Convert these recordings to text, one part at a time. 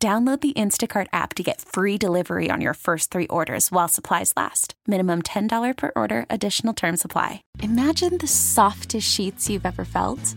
Download the Instacart app to get free delivery on your first three orders while supplies last. Minimum $10 per order, additional term supply. Imagine the softest sheets you've ever felt.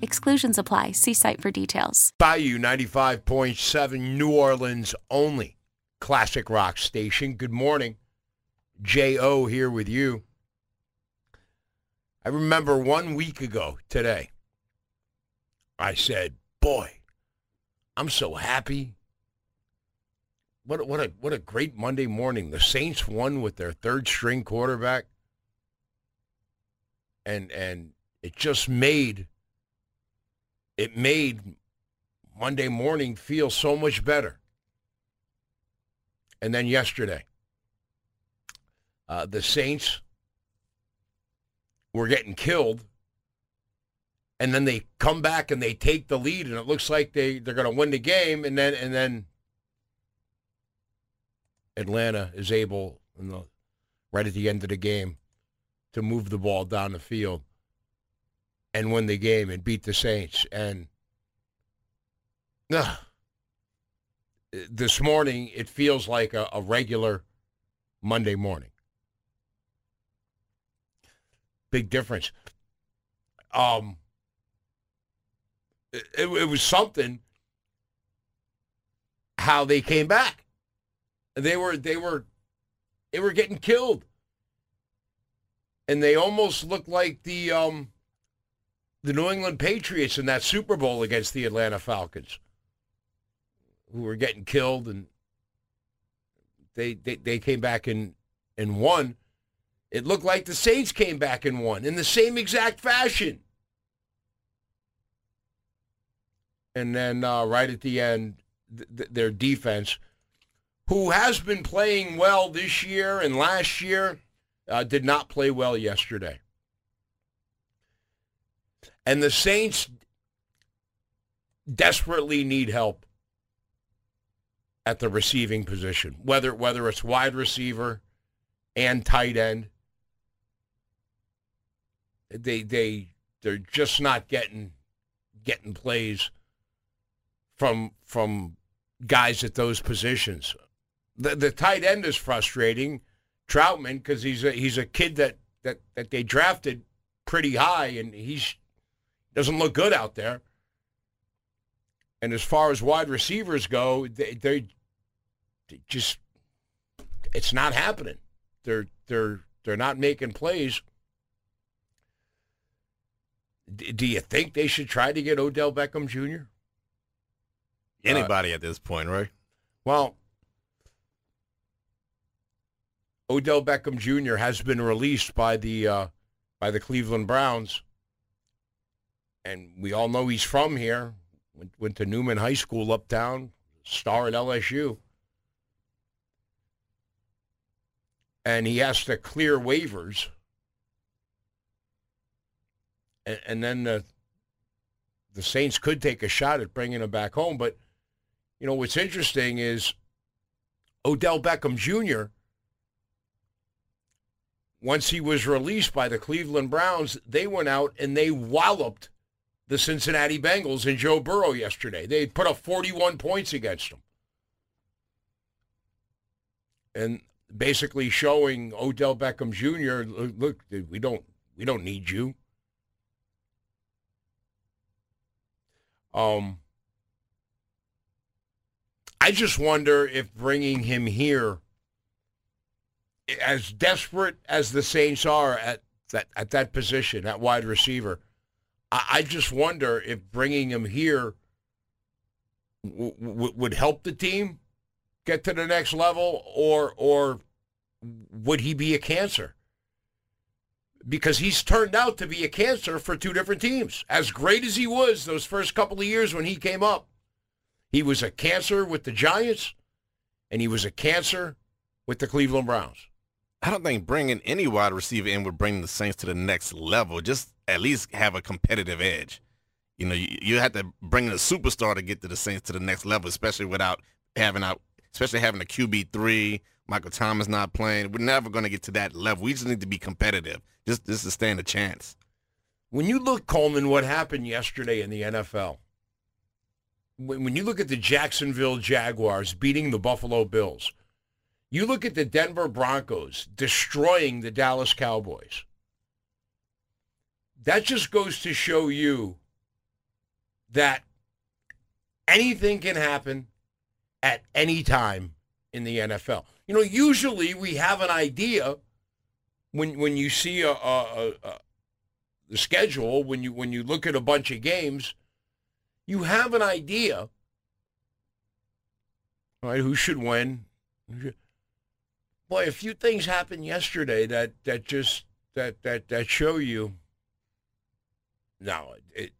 Exclusions apply. See site for details. Bayou 95.7 New Orleans only classic rock station. Good morning. J.O. here with you. I remember one week ago today, I said, boy, I'm so happy. What, a- what, a, what a great Monday morning. The Saints won with their third string quarterback. And, and it just made it made Monday morning feel so much better. And then yesterday, uh, the Saints were getting killed. And then they come back and they take the lead, and it looks like they, they're going to win the game. And then and then Atlanta is able, in the, right at the end of the game, to move the ball down the field and win the game and beat the Saints. And ugh, this morning, it feels like a, a regular Monday morning. Big difference. Um, it, it was something how they came back. They were they were they were getting killed, and they almost looked like the um, the New England Patriots in that Super Bowl against the Atlanta Falcons, who were getting killed, and they they, they came back and, and won. It looked like the Saints came back and won in the same exact fashion. And then uh, right at the end, th- th- their defense, who has been playing well this year and last year, uh, did not play well yesterday. And the Saints desperately need help at the receiving position, whether whether it's wide receiver and tight end. They they they're just not getting getting plays from from guys at those positions. The the tight end is frustrating, Trautman, because he's a he's a kid that, that, that they drafted pretty high and he's doesn't look good out there. And as far as wide receivers go, they, they, they just it's not happening. They're they're they're not making plays. D- do you think they should try to get Odell Beckham Jr.? Anybody at this point, right? Well, Odell Beckham Jr. has been released by the uh, by the Cleveland Browns, and we all know he's from here. Went, went to Newman High School uptown, star at LSU, and he has to clear waivers, and, and then the the Saints could take a shot at bringing him back home, but you know, what's interesting is Odell Beckham Jr., once he was released by the Cleveland Browns, they went out and they walloped the Cincinnati Bengals and Joe Burrow yesterday. They put up 41 points against them. And basically showing Odell Beckham Jr., look, look we don't we don't need you. Um I just wonder if bringing him here as desperate as the Saints are at that at that position, at wide receiver, I, I just wonder if bringing him here w- w- would help the team get to the next level, or or would he be a cancer? Because he's turned out to be a cancer for two different teams. As great as he was those first couple of years when he came up, he was a cancer with the Giants, and he was a cancer with the Cleveland Browns. I don't think bringing any wide receiver in would bring the Saints to the next level. Just at least have a competitive edge. You know, you, you have to bring in a superstar to get to the Saints to the next level, especially without having out, especially having a QB three. Michael Thomas not playing. We're never going to get to that level. We just need to be competitive, just just to stand a chance. When you look, Coleman, what happened yesterday in the NFL, when, when you look at the Jacksonville Jaguars beating the Buffalo Bills, you look at the Denver Broncos destroying the Dallas Cowboys. That just goes to show you that anything can happen at any time in the NFL. You know, usually we have an idea when when you see a, a, a, the schedule when you when you look at a bunch of games, you have an idea. All right, who should win? Boy, a few things happened yesterday that that just that that that show you. No, it,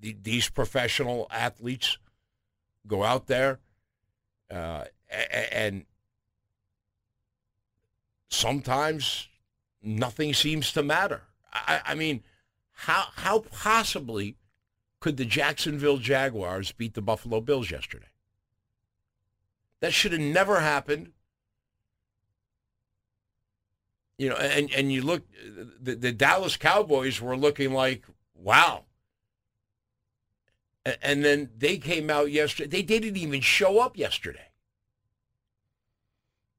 these professional athletes go out there uh, and sometimes nothing seems to matter. I, I, mean, how how possibly could the Jacksonville Jaguars beat the Buffalo Bills yesterday? That should have never happened. You know, and, and you look, the, the Dallas Cowboys were looking like, wow. And then they came out yesterday. They didn't even show up yesterday.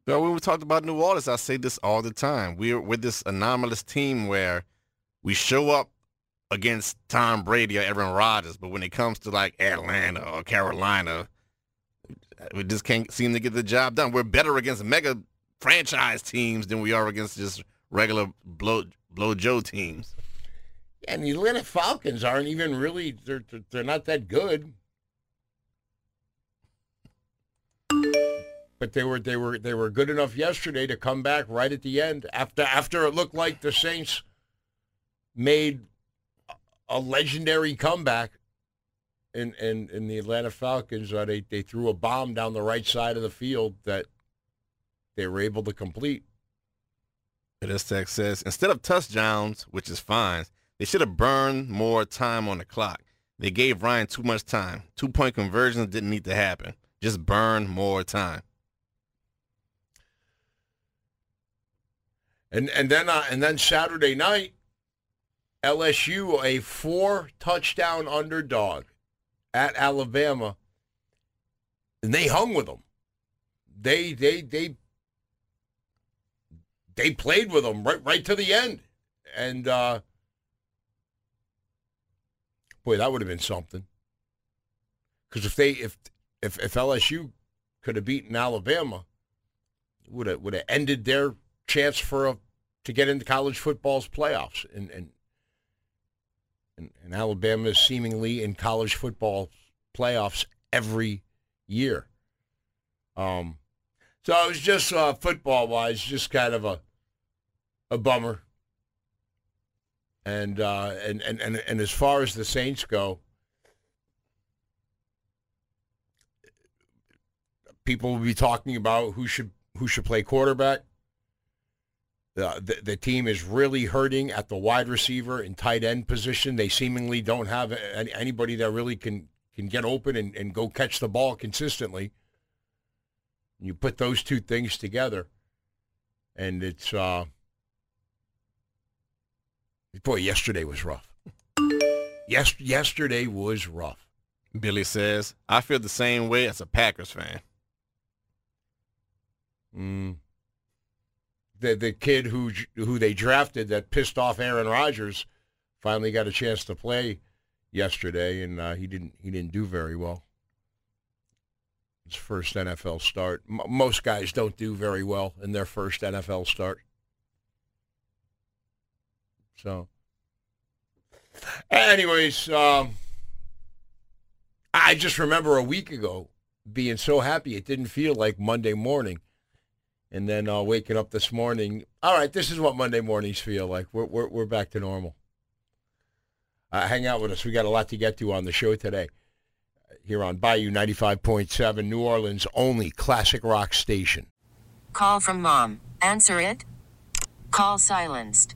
Well, when we talked about New Orleans, I say this all the time. We're with this anomalous team where we show up against Tom Brady or Aaron Rodgers, but when it comes to like Atlanta or Carolina, we just can't seem to get the job done. We're better against mega franchise teams than we are against just regular blow blow Joe teams. And the Atlanta Falcons aren't even really they're they're not that good. but they were they were they were good enough yesterday to come back right at the end after after it looked like the Saints made a legendary comeback in in, in the Atlanta Falcons. Uh, they they threw a bomb down the right side of the field that they were able to complete. Tech says instead of touchdowns, which is fine, they should have burned more time on the clock. They gave Ryan too much time. Two point conversions didn't need to happen. Just burn more time. And and then uh, and then Saturday night, LSU a four touchdown underdog at Alabama, and they hung with them. They they they they played with them right right to the end, and uh, boy, that would have been something. Because if they if if if LSU could have beaten Alabama, would have would have ended their chance for a to get into college football's playoffs. And, and, and, and Alabama is seemingly in college football playoffs every year. Um, so it was just uh, football wise, just kind of a a bummer. And, uh, and and and and as far as the Saints go, people will be talking about who should who should play quarterback. Uh, the, the team is really hurting at the wide receiver and tight end position. They seemingly don't have any, anybody that really can, can get open and, and go catch the ball consistently. You put those two things together, and it's uh, boy. Yesterday was rough. yes, yesterday was rough. Billy says, "I feel the same way as a Packers fan." Mm the the kid who who they drafted that pissed off Aaron Rodgers finally got a chance to play yesterday, and uh, he didn't he didn't do very well. His first NFL start. M- most guys don't do very well in their first NFL start. So, anyways, um, I just remember a week ago being so happy it didn't feel like Monday morning. And then uh, waking up this morning, all right, this is what Monday mornings feel like. We're, we're, we're back to normal. Uh, hang out with us. We got a lot to get to on the show today here on Bayou 95.7, New Orleans' only classic rock station. Call from mom. Answer it. Call silenced.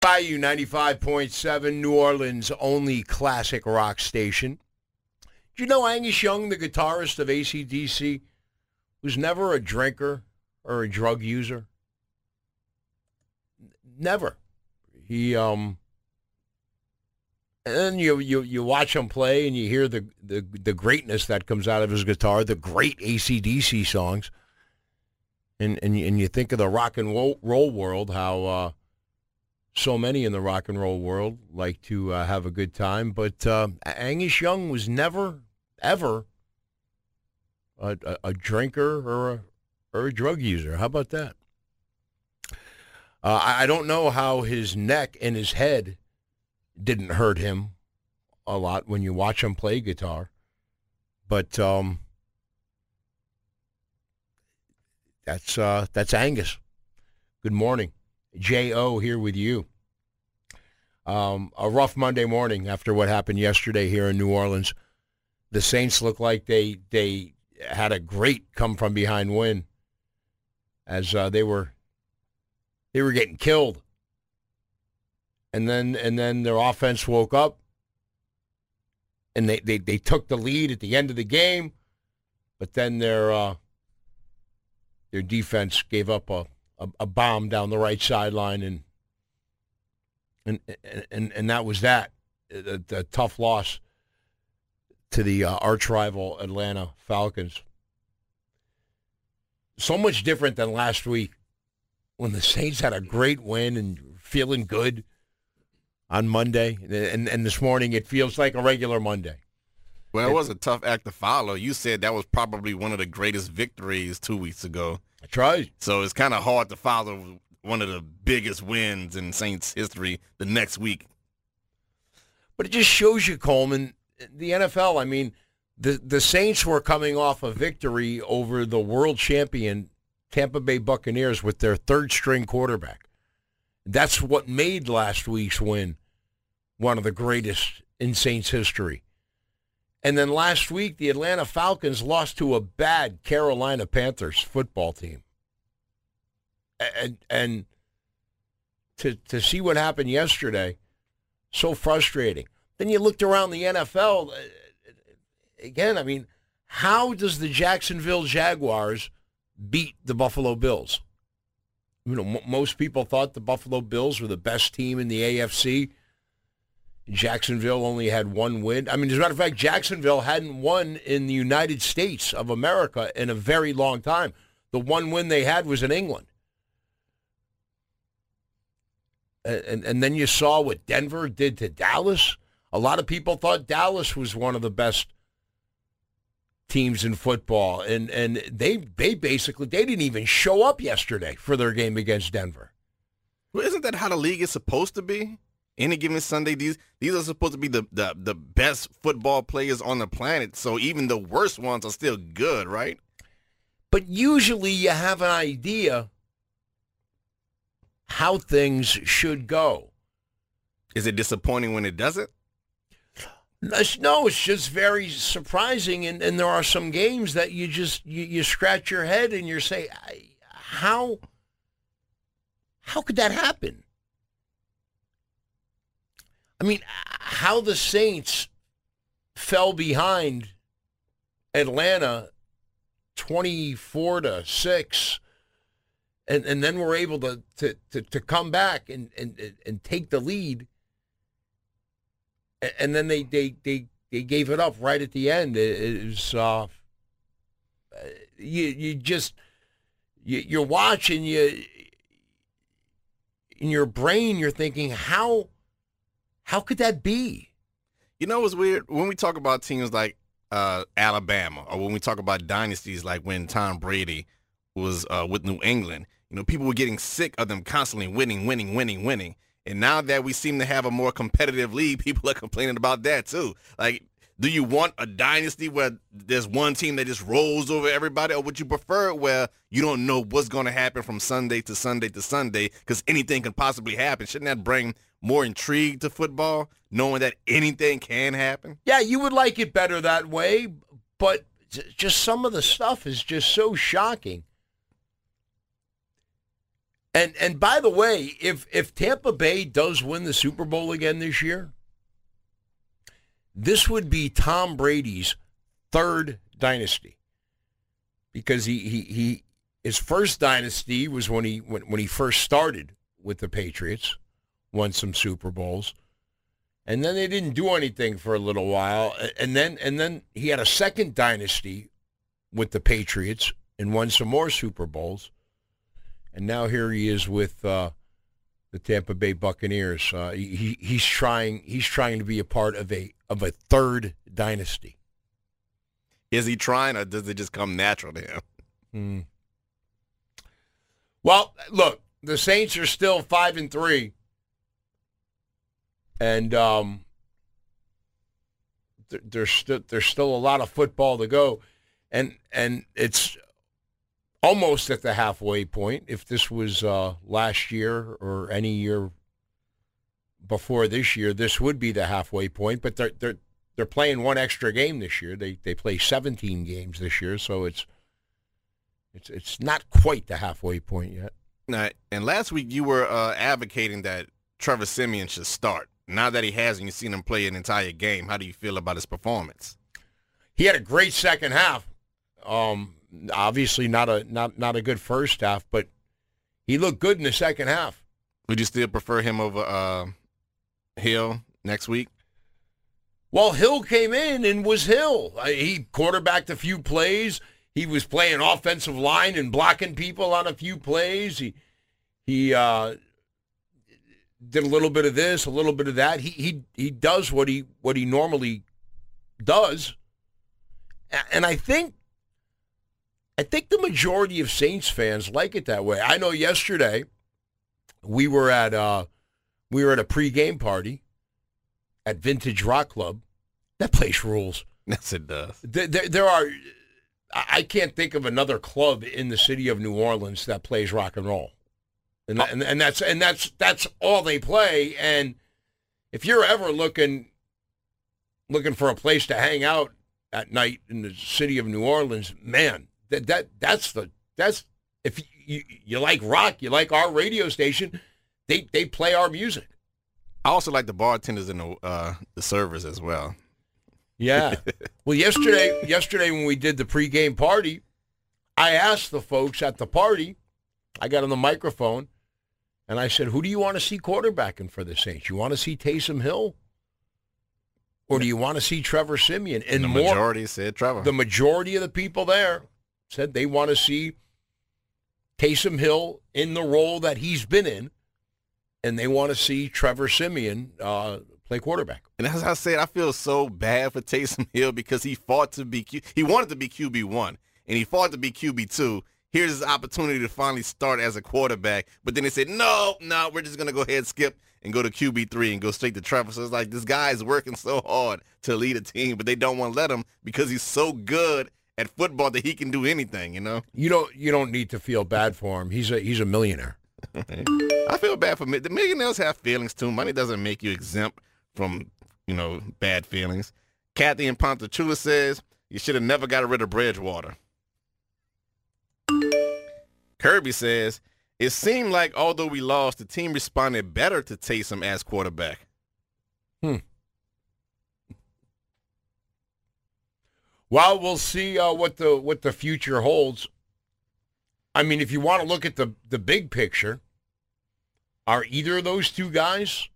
Bayou 95.7, New Orleans' only classic rock station. Do you know Angus Young, the guitarist of ACDC, was never a drinker or a drug user? Never. He, um, and then you, you, you watch him play and you hear the, the, the greatness that comes out of his guitar, the great ACDC songs. And, and, you- and you think of the rock and roll world, how, uh, so many in the rock and roll world like to uh, have a good time, but uh, Angus Young was never, ever a, a, a drinker or a, or a drug user. How about that? Uh, I, don't know how his neck and his head didn't hurt him a lot when you watch him play guitar, but um, that's uh, that's Angus. Good morning. J.O. here with you. Um, a rough Monday morning after what happened yesterday here in New Orleans. The Saints look like they they had a great come from behind win as uh, they were they were getting killed. And then and then their offense woke up and they, they, they took the lead at the end of the game, but then their uh, their defense gave up a a, a bomb down the right sideline, and and and and that was that. A, a tough loss to the uh, arch rival Atlanta Falcons. So much different than last week when the Saints had a great win and feeling good on Monday, and and this morning it feels like a regular Monday. Well, it was a tough act to follow. You said that was probably one of the greatest victories two weeks ago. Right. So it's kind of hard to follow one of the biggest wins in Saints history the next week. But it just shows you, Coleman, the NFL. I mean, the the Saints were coming off a victory over the world champion Tampa Bay Buccaneers with their third string quarterback. That's what made last week's win one of the greatest in Saints history. And then last week, the Atlanta Falcons lost to a bad Carolina Panthers football team. And and to to see what happened yesterday, so frustrating. Then you looked around the NFL. uh, Again, I mean, how does the Jacksonville Jaguars beat the Buffalo Bills? You know, m- most people thought the Buffalo Bills were the best team in the AFC. Jacksonville only had one win. I mean, as a matter of fact, Jacksonville hadn't won in the United States of America in a very long time. the one win they had was in England. And, and and then you saw what Denver did to Dallas. A lot of people thought Dallas was one of the best teams in football, and and they they basically they didn't even show up yesterday for their game against Denver. Well, isn't that how the league is supposed to be? Any given Sunday, these these are supposed to be the, the, the best football players on the planet. So even the worst ones are still good, right? But usually you have an idea how things should go. Is it disappointing when it doesn't? No, it's just very surprising, and, and there are some games that you just you, you scratch your head and you say, how how could that happen? I mean, how the Saints fell behind Atlanta 24 to 6 and and then we're able to to to, to come back and, and and take the lead and then they they they, they gave it up right at the end. It, it was uh you you just you, you're watching you in your brain you're thinking how how could that be You know what's weird? When we talk about teams like uh, Alabama, or when we talk about dynasties like when Tom Brady was uh, with New England, you know, people were getting sick of them constantly winning, winning, winning, winning. And now that we seem to have a more competitive league, people are complaining about that too. Like, do you want a dynasty where there's one team that just rolls over everybody, or would you prefer it where you don't know what's going to happen from Sunday to Sunday to Sunday because anything can possibly happen? Shouldn't that bring more intrigue to football, knowing that anything can happen? Yeah, you would like it better that way, but just some of the stuff is just so shocking. And and by the way, if if Tampa Bay does win the Super Bowl again this year, this would be Tom Brady's third dynasty. Because he he, he his first dynasty was when he when, when he first started with the Patriots, won some Super Bowls. And then they didn't do anything for a little while. And then and then he had a second dynasty with the Patriots and won some more Super Bowls. And now here he is with uh, the Tampa Bay Buccaneers. Uh, he, he he's trying he's trying to be a part of a of a third dynasty Is he trying, or does it just come natural to him? Hmm. Well, look, the Saints are still five and three, and um, th- there's still there's still a lot of football to go, and and it's almost at the halfway point. If this was uh, last year or any year before this year, this would be the halfway point. But they're they're they're playing one extra game this year. They they play 17 games this year, so it's it's it's not quite the halfway point yet. Now, and last week you were uh, advocating that Trevor Siemian should start. Now that he has, and you've seen him play an entire game, how do you feel about his performance? He had a great second half. Um, obviously not a not not a good first half, but he looked good in the second half. Would you still prefer him over uh, Hill next week? Well, Hill came in and was Hill. He quarterbacked a few plays. He was playing offensive line and blocking people on a few plays. He he uh, did a little bit of this, a little bit of that. He he he does what he what he normally does, and I think I think the majority of Saints fans like it that way. I know yesterday we were at uh, we were at a pregame party at Vintage Rock Club. That place rules. Yes, it does. There, there, there are. I can't think of another club in the city of New Orleans that plays rock and roll, and that, and, and that's and that's that's all they play. And if you're ever looking looking for a place to hang out at night in the city of New Orleans, man, that that that's the that's if you you like rock, you like our radio station, they they play our music. I also like the bartenders and the uh, the servers as well. Yeah. well, yesterday, yesterday when we did the pregame party, I asked the folks at the party. I got on the microphone, and I said, "Who do you want to see quarterbacking for the Saints? You want to see Taysom Hill, or do you want to see Trevor Siemian?" And the more, majority said Trevor. the majority of the people there said they want to see Taysom Hill in the role that he's been in, and they want to see Trevor Siemian uh, play quarterback. And as I said, I feel so bad for Taysom Hill because he fought to be Q- he wanted to be QB one and he fought to be QB two. Here's his opportunity to finally start as a quarterback, but then they said, no, no, we're just gonna go ahead and skip and go to QB three and go straight to Trevor. So it's like this guy is working so hard to lead a team, but they don't want to let him because he's so good at football that he can do anything. You know. You don't you don't need to feel bad for him. He's a he's a millionaire. I feel bad for mi- the millionaires have feelings too. Money doesn't make you exempt from you know bad feelings. Kathy in Ponchatoula says you should have never got rid of Bridgewater. Kirby says it seemed like although we lost, the team responded better to Taysom as quarterback. Hmm. Well, we'll see uh, what the what the future holds. I mean, if you want to look at the the big picture, are either of those two guys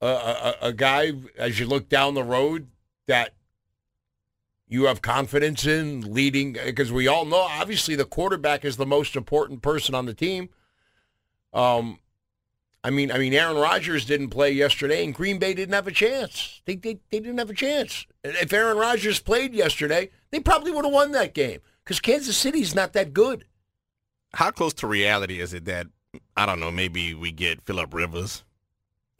a, a, a guy as you look down the road that you have confidence in leading? Because we all know, obviously, the quarterback is the most important person on the team. Um, I mean, I mean, Aaron Rodgers didn't play yesterday, and Green Bay didn't have a chance. They they, they didn't have a chance. If Aaron Rodgers played yesterday, they probably would have won that game because Kansas City's not that good. How close to reality is it that I don't know? Maybe we get Philip Rivers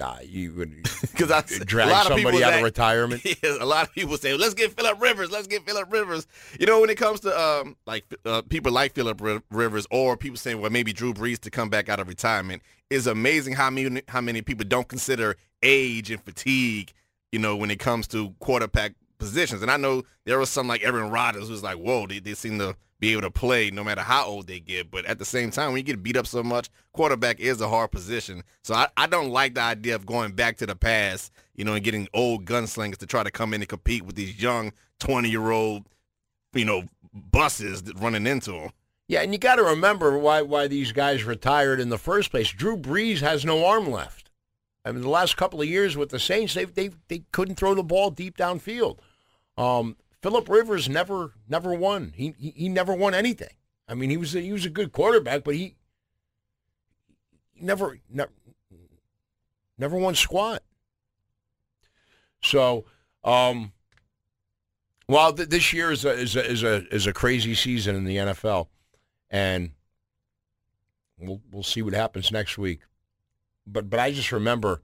Nah, you would because I drag a lot of somebody people out of retirement. Yeah, a lot of people say, "Let's get Philip Rivers. Let's get Philip Rivers." You know, when it comes to um, like uh, people like Philip Rivers, or people saying, "Well, maybe Drew Brees to come back out of retirement," is amazing how many how many people don't consider age and fatigue. You know, when it comes to quarterback positions, and I know there was some like Aaron Rodgers who's like, "Whoa, they, they seem to." Be able to play no matter how old they get, but at the same time, when you get beat up so much, quarterback is a hard position. So I, I don't like the idea of going back to the past, you know, and getting old gunslingers to try to come in and compete with these young 20 year old, you know, buses running into them. Yeah, and you got to remember why why these guys retired in the first place. Drew Brees has no arm left. I mean, the last couple of years with the Saints, they they they couldn't throw the ball deep downfield. Um, Philip Rivers never never won. He, he he never won anything. I mean, he was a, he was a good quarterback, but he, never never never won squat. So, um, well, th- this year is a, is a is a is a crazy season in the NFL, and we'll we'll see what happens next week. But but I just remember,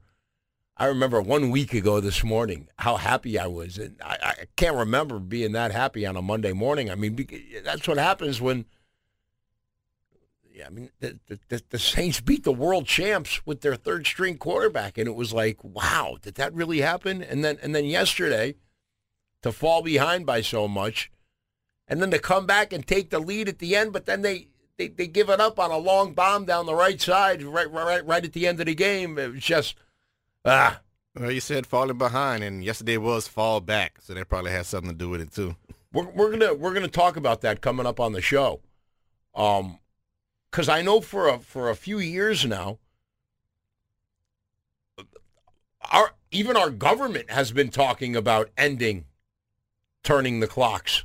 I remember one week ago this morning how happy I was, and I, I can't remember being that happy on a Monday morning. I mean, that's what happens when. Yeah, I mean, the, the, the Saints beat the world champs with their third string quarterback, and it was like, wow, did that really happen? And then and then yesterday, to fall behind by so much, and then to come back and take the lead at the end, but then they they, they give it up on a long bomb down the right side, right right right at the end of the game. It was just ah. Well, you said falling behind, and yesterday was fall back, so that probably has something to do with it too. We're, we're gonna we're gonna talk about that coming up on the show, um, because I know for a for a few years now, our even our government has been talking about ending, turning the clocks.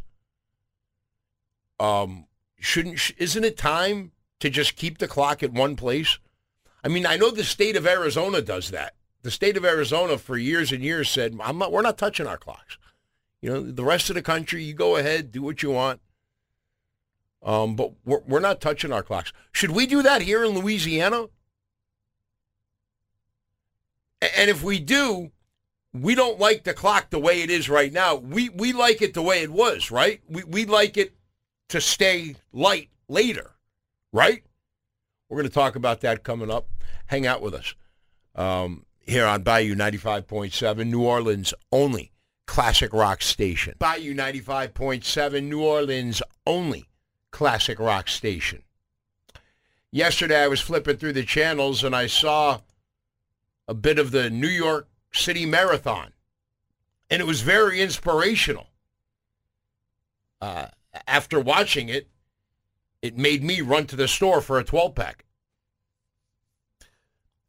Um, shouldn't isn't it time to just keep the clock at one place? I mean, I know the state of Arizona does that. The state of Arizona for years and years said, "I'm not. We're not touching our clocks." You know, the rest of the country, you go ahead, do what you want. Um, but we're, we're not touching our clocks. Should we do that here in Louisiana? And if we do, we don't like the clock the way it is right now. We we like it the way it was, right? We we like it to stay light later, right? We're going to talk about that coming up. Hang out with us um, here on Bayou 95.7, New Orleans only classic rock station. Bayou 95.7, New Orleans only classic rock station. Yesterday I was flipping through the channels and I saw a bit of the New York City Marathon. And it was very inspirational. Uh, after watching it, it made me run to the store for a 12 pack.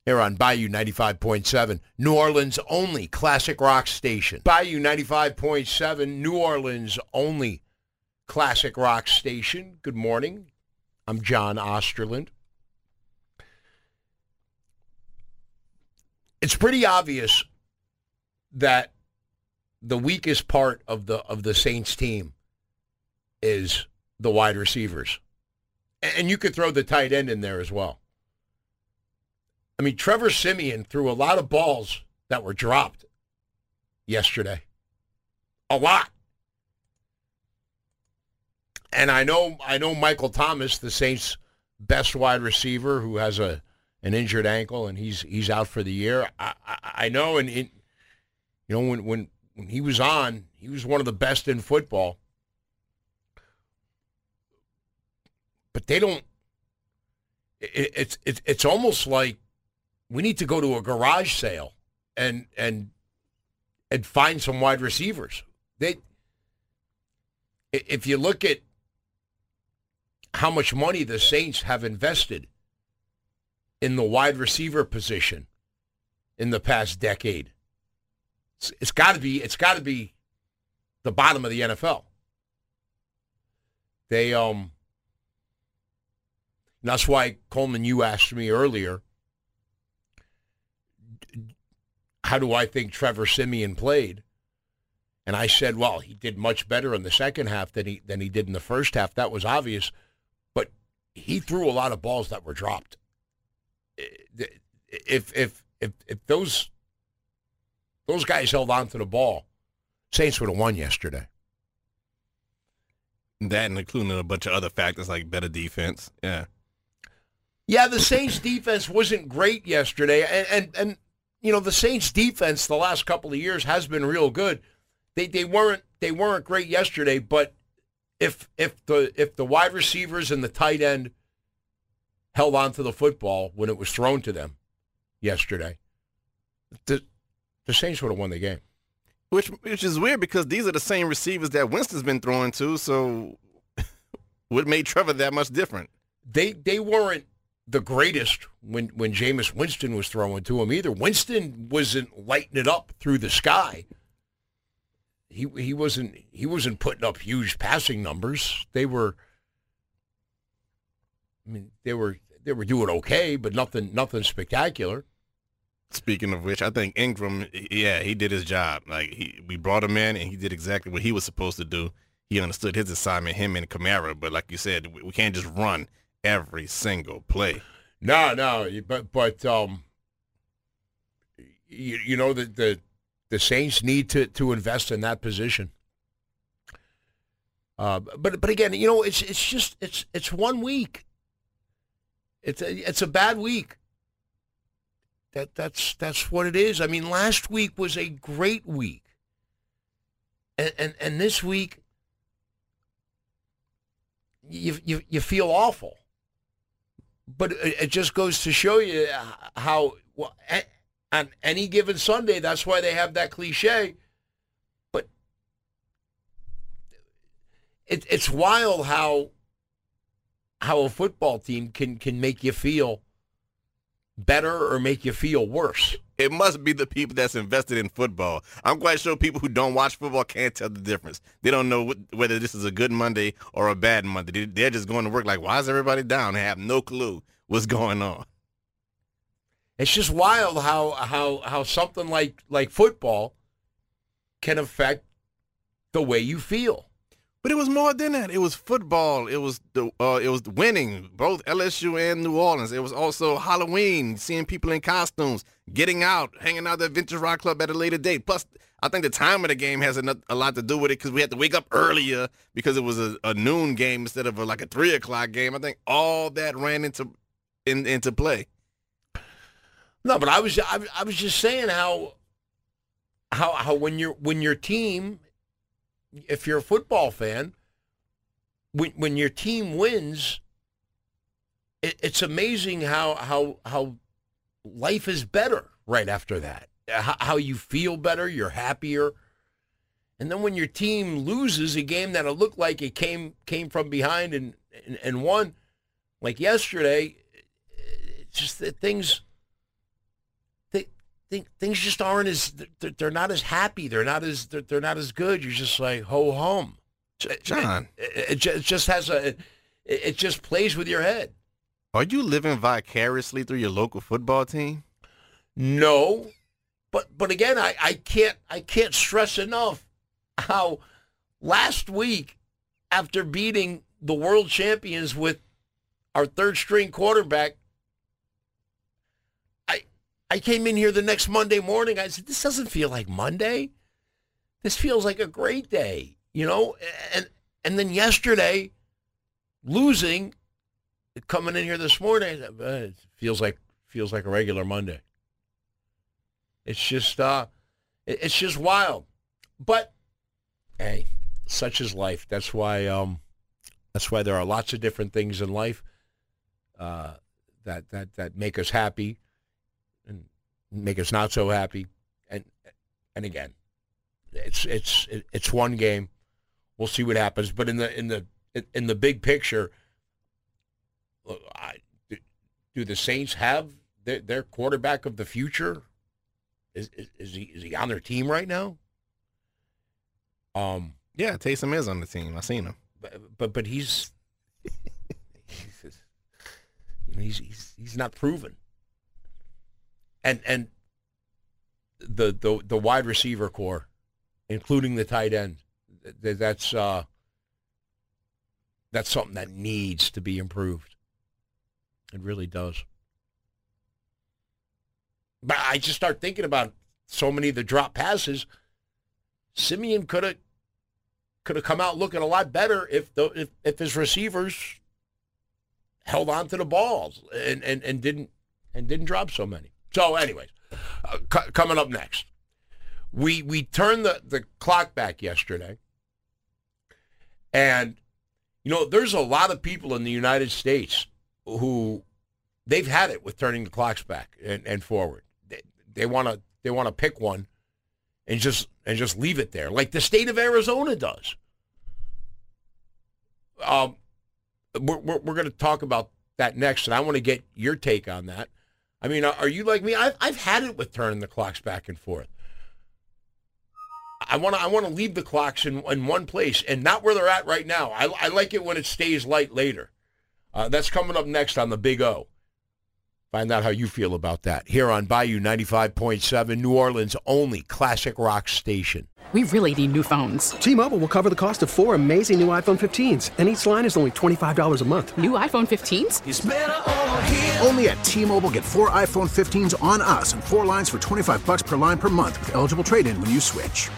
Here on Bayou 95.7, New Orleans only classic rock station. Bayou 95.7, New Orleans only classic rock station. Good morning. I'm John Osterland. It's pretty obvious that the weakest part of the of the Saints team is the wide receivers. And you could throw the tight end in there as well. I mean, Trevor Siemian threw a lot of balls that were dropped yesterday. A lot. And I know I know Michael Thomas, the Saints' best wide receiver, who has a an injured ankle and he's he's out for the year. I, I, I know, and it, you know when when when he was on, he was one of the best in football. But they don't. It, it's it's it's almost like we need to go to a garage sale and and and find some wide receivers. They if you look at how much money the Saints have invested in the wide receiver position in the past decade, it's, it's got to be it's got to be the bottom of the NFL. They um that's why Coleman you asked me earlier how do I think Trevor Siemian played? And I said, well, he did much better in the second half than he than he did in the first half. That was obvious, but he threw a lot of balls that were dropped. Eh, if if if if those those guys held on to the ball, Saints would have won yesterday. That and including a bunch of other factors like better defense. Yeah. Yeah, the Saints defense wasn't great yesterday, and and, and you know the Saints defense the last couple of years has been real good. They they weren't they weren't great yesterday, but if if the if the wide receivers and the tight end held on to the football when it was thrown to them yesterday, the the Saints would have won the game. Which which is weird because these are the same receivers that Winston's been throwing to. So, what made Trevor that much different? They they weren't the greatest when when Jameis Winston was throwing to him either. Winston wasn't lighting it up through the sky. He he wasn't he wasn't putting up huge passing numbers. They were I mean they were they were doing okay, but nothing nothing spectacular. Speaking of which, I think Ingram, yeah, he did his job. Like he, we brought him in, and he did exactly what he was supposed to do. He understood his assignment, him and Kamara. But like you said, we can't just run every single play. No, no, but but um, you, you know the, the the Saints need to to invest in that position. Uh, but but again, you know, it's it's just it's it's one week. It's a, it's a bad week. That that's that's what it is. I mean, last week was a great week, and and, and this week, you you you feel awful but it just goes to show you how well, on any given Sunday, that's why they have that cliche. But it, it's wild how how a football team can can make you feel better or make you feel worse. It must be the people that's invested in football. I'm quite sure people who don't watch football can't tell the difference. They don't know what, whether this is a good Monday or a bad Monday. They're just going to work like, why is everybody down? They have no clue what's going on. It's just wild how how how something like like football can affect the way you feel. But it was more than that. It was football. It was the uh, it was winning both LSU and New Orleans. It was also Halloween, seeing people in costumes, getting out, hanging out at Vintage Rock Club at a later date. Plus, I think the time of the game has a, a lot to do with it because we had to wake up earlier because it was a, a noon game instead of a, like a three o'clock game. I think all that ran into in, into play. No, but I was I, I was just saying how how how when your when your team if you're a football fan, when when your team wins, it, it's amazing how how how life is better right after that. How, how you feel better, you're happier. And then when your team loses a game that it looked like it came came from behind and and, and won, like yesterday, just that things things just aren't as they're not as happy. They're not as they're not as good. You're just like ho hum. John, it, it, just has a it, it just plays with your head. Are you living vicariously through your local football team? No, but but again, I, I can't I can't stress enough how last week after beating the world champions with our third string quarterback, I came in here the next Monday morning. I said, "This doesn't feel like Monday. This feels like a great day." You know, and and then yesterday, losing, coming in here this morning, it feels like feels like a regular Monday. It's just uh, it's just wild. But hey, such is life. That's why um, that's why there are lots of different things in life uh, that that that make us happy make us not so happy. And and again, it's it's it's one game. We'll see what happens. But in the in the in the big picture, look, I, do, do the Saints have their, their quarterback of the future? Is, is is he is he on their team right now? Um, Yeah, Taysom is on the team. I seen him. but but, but he's, he's he's he's he's not proven. And and the the the wide receiver corps, including the tight end, that's uh that's something that needs to be improved. It really does. But I just start thinking about so many of the drop passes. Siemian could have could have come out looking a lot better if the if, if his receivers held on to the balls and, and, and didn't and didn't drop so many. So, anyways, uh, c- coming up next, we we turned the, the clock back yesterday, and you know there's a lot of people in the United States who they've had it with turning the clocks back and, and forward. They want to they want to pick one and just and just leave it there, like the state of Arizona does. Um, we're we're, we're going to talk about that next, and I want to get your take on that. I mean, are you like me? I've I've had it with turning the clocks back and forth. I want to I want to leave the clocks in, in one place and not where they're at right now. I, I like it when it stays light later. Uh, that's coming up next on the Big O. Find out how you feel about that here on Bayou 95.7, New Orleans' only classic rock station. We really need new phones. T-Mobile will cover the cost of four amazing new iPhone 15s, and each line is only $25 a month. New iPhone 15s? It's over here. Only at T-Mobile get four iPhone 15s on us and four lines for 25 bucks per line per month with eligible trade-in when you switch.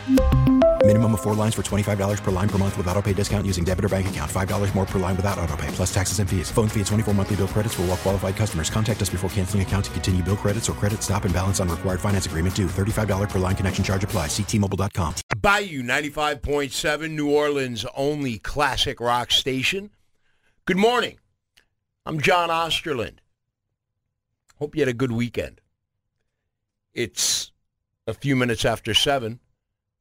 Minimum of four lines for $25 per line per month with auto pay discount using debit or bank account. $5 more per line without auto pay, plus taxes and fees. Phone fee at 24 monthly bill credits for all well qualified customers. Contact us before canceling account to continue bill credits or credit stop and balance on required finance agreement due. $35 per line connection charge apply. Ctmobile.com. Bayou 95.7, New Orleans' only classic rock station. Good morning. I'm John Osterland. Hope you had a good weekend. It's a few minutes after 7.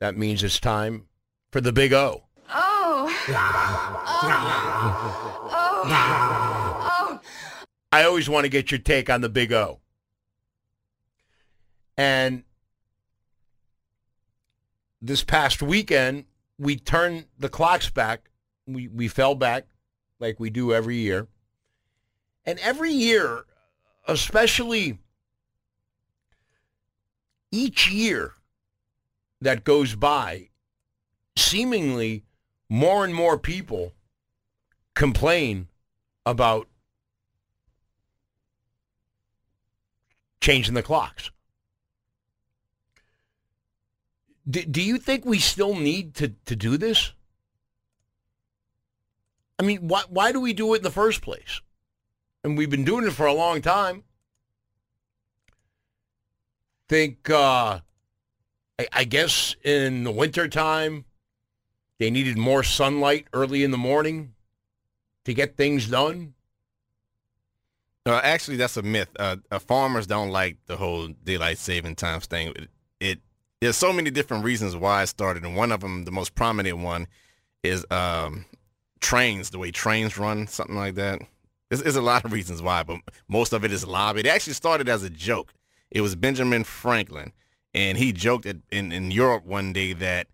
That means it's time for the Big O. Oh. oh. Oh. Oh. I always want to get your take on the Big O. And this past weekend, we turned the clocks back. We we fell back like we do every year. And every year, especially each year that goes by, seemingly more and more people complain about changing the clocks. Do, do you think we still need to, to do this? I mean, why, why do we do it in the first place? And we've been doing it for a long time. Think, uh, I, I guess in the wintertime, they needed more sunlight early in the morning to get things done. Uh, actually, that's a myth. Uh, uh, farmers don't like the whole daylight saving times thing. It, it there's so many different reasons why it started, and one of them, the most prominent one, is um, trains. The way trains run, something like that. There's, there's a lot of reasons why, but most of it is lobby. It actually started as a joke. It was Benjamin Franklin, and he joked at, in in Europe one day that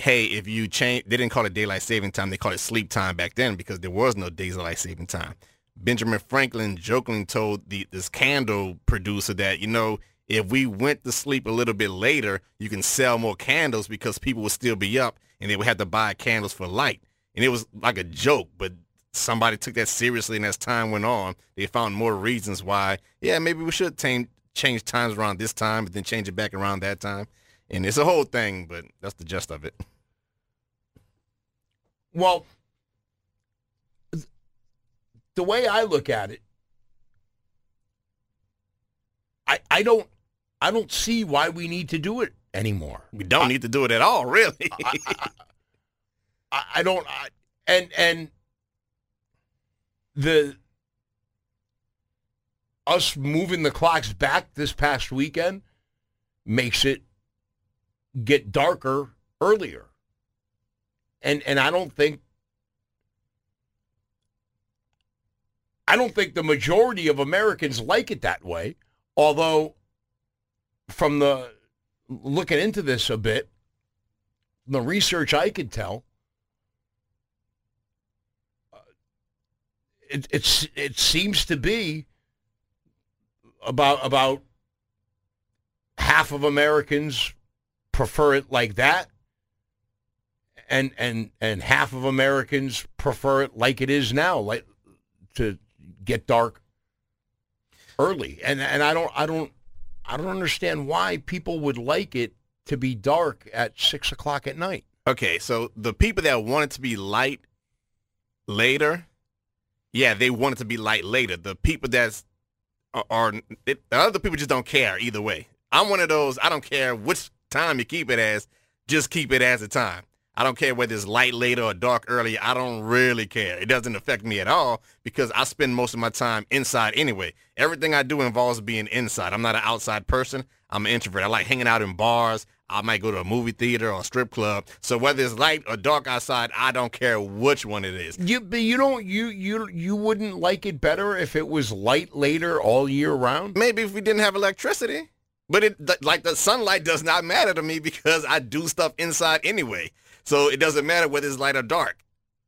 hey, if you change, they didn't call it daylight saving time. They called it sleep time back then because there was no daylight saving time. Benjamin Franklin jokingly told the this candle producer that you know if we went to sleep a little bit later, you can sell more candles because people would still be up and they would have to buy candles for light. And it was like a joke, but somebody took that seriously. And as time went on, they found more reasons why, yeah, maybe we should change change times around this time, but then change it back around that time. And it's a whole thing, but that's the gist of it. Well, the way I look at it, I I don't I don't see why we need to do it anymore. We don't I, need to do it at all, really. I, I, I don't. I, and and the us moving the clocks back this past weekend makes it get darker earlier. And and I don't think I don't think the majority of Americans like it that way. Although from the looking into this a bit, the research I could tell, uh, it, it's it seems to be about about half of Americans prefer it like that, and and and half of Americans prefer it like it is now, like to get dark early. And and I don't I don't I don't understand why people would like it to be dark at six o'clock at night. Okay, so the people that want it to be light later, yeah, they want it to be light later. The people that's are it, other people just don't care either way. I'm one of those. I don't care which time you keep it as. Just keep it as a time. I don't care whether it's light later or dark early. I don't really care. It doesn't affect me at all because I spend most of my time inside anyway. Everything I do involves being inside. I'm not an outside person. I'm an introvert. I like hanging out in bars. I might go to a movie theater or a strip club. So whether it's light or dark outside, I don't care which one it is. You but you don't you you you wouldn't like it better if it was light later all year round? Maybe if we didn't have electricity. But it like the sunlight does not matter to me because I do stuff inside anyway. So it doesn't matter whether it's light or dark.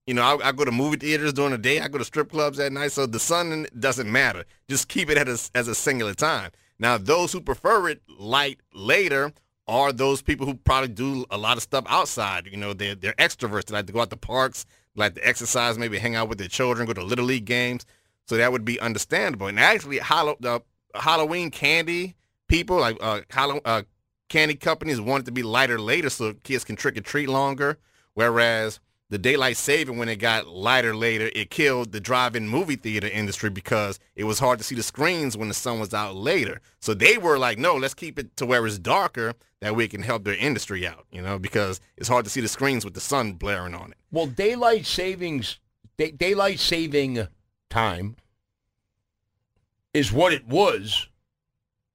You know, I, I, go to movie theaters during the day. I go to strip clubs at night. So the sun doesn't matter. Just keep it as a, as a singular time. Now, those who prefer it light later are those people who probably do a lot of stuff outside. You know, they're, they're extroverts. They like to go out to parks, like to exercise, maybe hang out with their children, go to Little League games. So that would be understandable. And actually, Halloween candy people, like uh, uh, candy companies want it to be lighter later so kids can trick or treat longer. Whereas the daylight saving, when it got lighter later, it killed the drive-in movie theater industry because it was hard to see the screens when the sun was out later. So they were like, no, let's keep it to where it's darker. That way it can help their industry out, you know, because it's hard to see the screens with the sun blaring on it. Well, daylight savings, day, daylight saving time is what it was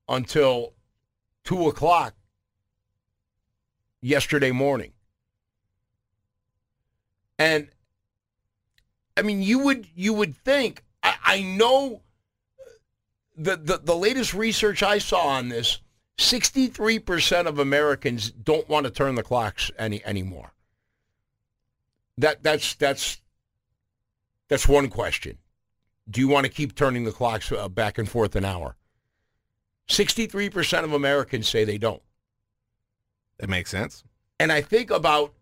until two o'clock yesterday morning. And I mean, you would you would think I, I know the, the the latest research I saw on this, 63% of Americans don't want to turn the clocks any anymore. That that's that's that's one question. Do you want to keep turning the clocks uh, back and forth an hour? 63% of Americans say they don't. That makes sense. And I think about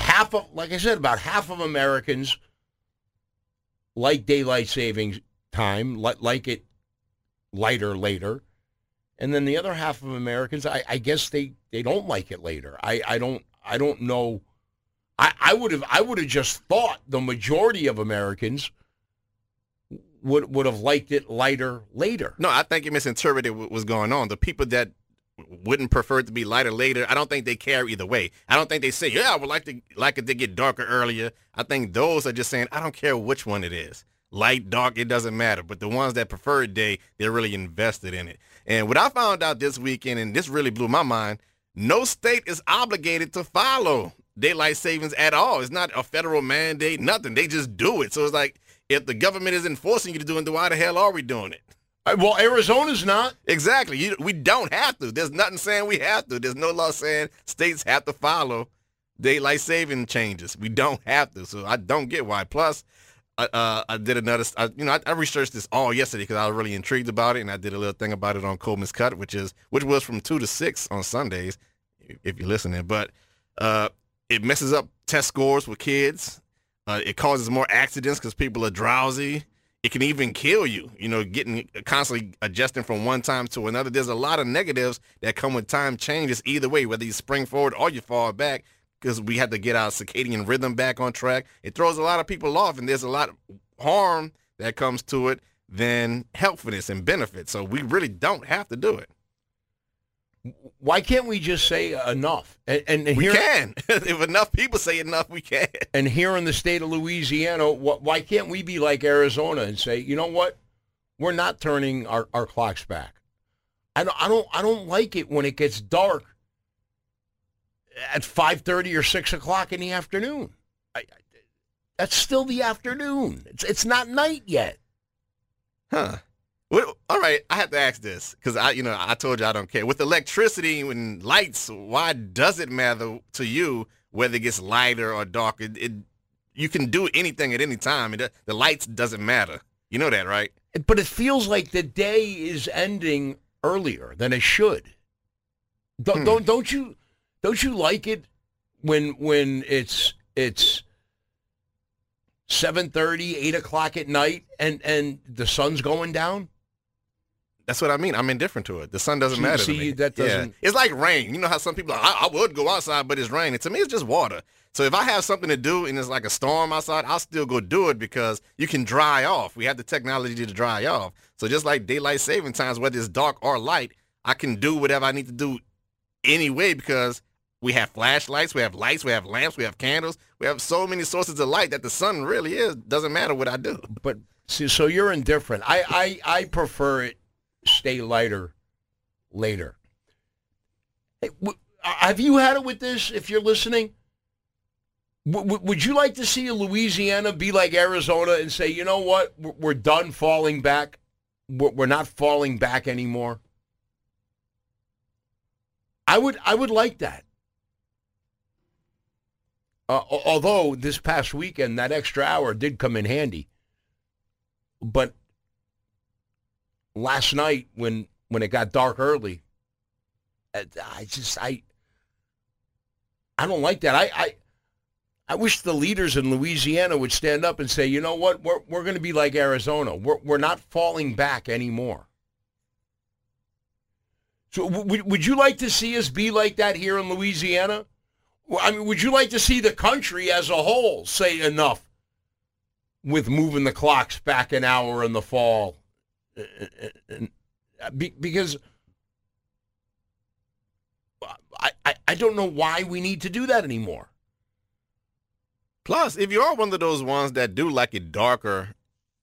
half of, like I said, about half of Americans like daylight savings time, like, it lighter later. And then the other half of Americans, I, I guess they, they don't like it later. I, I don't I don't know. I, I would have I would have just thought the majority of Americans would would have liked it lighter later. No, I think you misinterpreted what was going on. The people that wouldn't prefer it to be lighter later. I don't think they care either way. I don't think they say, yeah, I would like to like it to get darker earlier. I think those are just saying, I don't care which one it is. Light, dark, it doesn't matter. But the ones that prefer day, they're really invested in it. And what I found out this weekend, and this really blew my mind, no state is obligated to follow daylight savings at all. It's not a federal mandate, nothing. They just do it. So it's like if the government is enforcing you to do it, then why the hell are we doing it? Well, Arizona's not. Exactly. You, we don't have to. There's nothing saying we have to. There's no law saying states have to follow daylight saving changes. We don't have to. So I don't get why. Plus, uh, uh, I did another. I, you know, I, I researched this all yesterday because I was really intrigued about it, and I did a little thing about it on Coleman's Cut, which is which was from two to six on Sundays, if you're listening. But uh, it messes up test scores with kids. Uh, it causes more accidents because people are drowsy. It can even kill you. You know, getting uh, constantly adjusting from one time to another. There's a lot of negatives that come with time changes either way, whether you spring forward or you fall back because we had to get our circadian rhythm back on track. It throws a lot of people off, and there's a lot of harm that comes to it than helpfulness and benefit. So we really don't have to do it. Why can't we just say enough? And, and We here, can. if enough people say enough, we can. And here in the state of Louisiana, wh- why can't we be like Arizona and say, you know what, we're not turning our, our clocks back. I don't, I don't, I don't like it when it gets dark at five thirty or six o'clock in the afternoon. I, I, that's still the afternoon. It's it's not night yet. Huh. Well, all right, I have to ask this because I, you know, I told you I don't care. With electricity and lights, why does it matter to you whether it gets lighter or darker? It, it you can do anything at any time. It, the lights doesn't matter. You know that, right? But it feels like the day is ending earlier than it should. Don't hmm. don't, don't you don't you like it when when it's it's 7.30, 8 o'clock at night and and the sun's going down? That's what I mean. I'm indifferent to it. The sun doesn't See- matter see, to me. that Yeah. doesn't- It's like rain. You know how some people are, I, I would go outside, but it's raining. To me, it's just water. So if I have something to do and it's like a storm outside, I'll still go do it because you can dry off. We have the technology to dry off. So just like daylight saving times, whether it's dark or light, I can do whatever I need to do anyway because we have flashlights, we have lights, we have lamps, we have candles, we have so many sources of light that the sun really is doesn't matter what I do. But see, so you're indifferent. I I, I prefer it stay lighter later. Hey, w- have you had it with this? If you're listening, w- would you like to see Louisiana be like Arizona and say, you know what, we're, done falling back. We're, we're not falling back anymore. I would I would like that. Uh, although this past weekend that extra hour did come in handy, but last night when when it got dark early, I just I I don't like that. I I, I wish the leaders in Louisiana would stand up and say, you know what, we're we're going to be like Arizona. We're we're not falling back anymore. So w- would you like to see us be like that here in Louisiana? I mean, would you like to see the country as a whole say enough with moving the clocks back an hour in the fall? Be- Because I, I, I don't know why we need to do that anymore. Plus, if you are one of those ones that do like it darker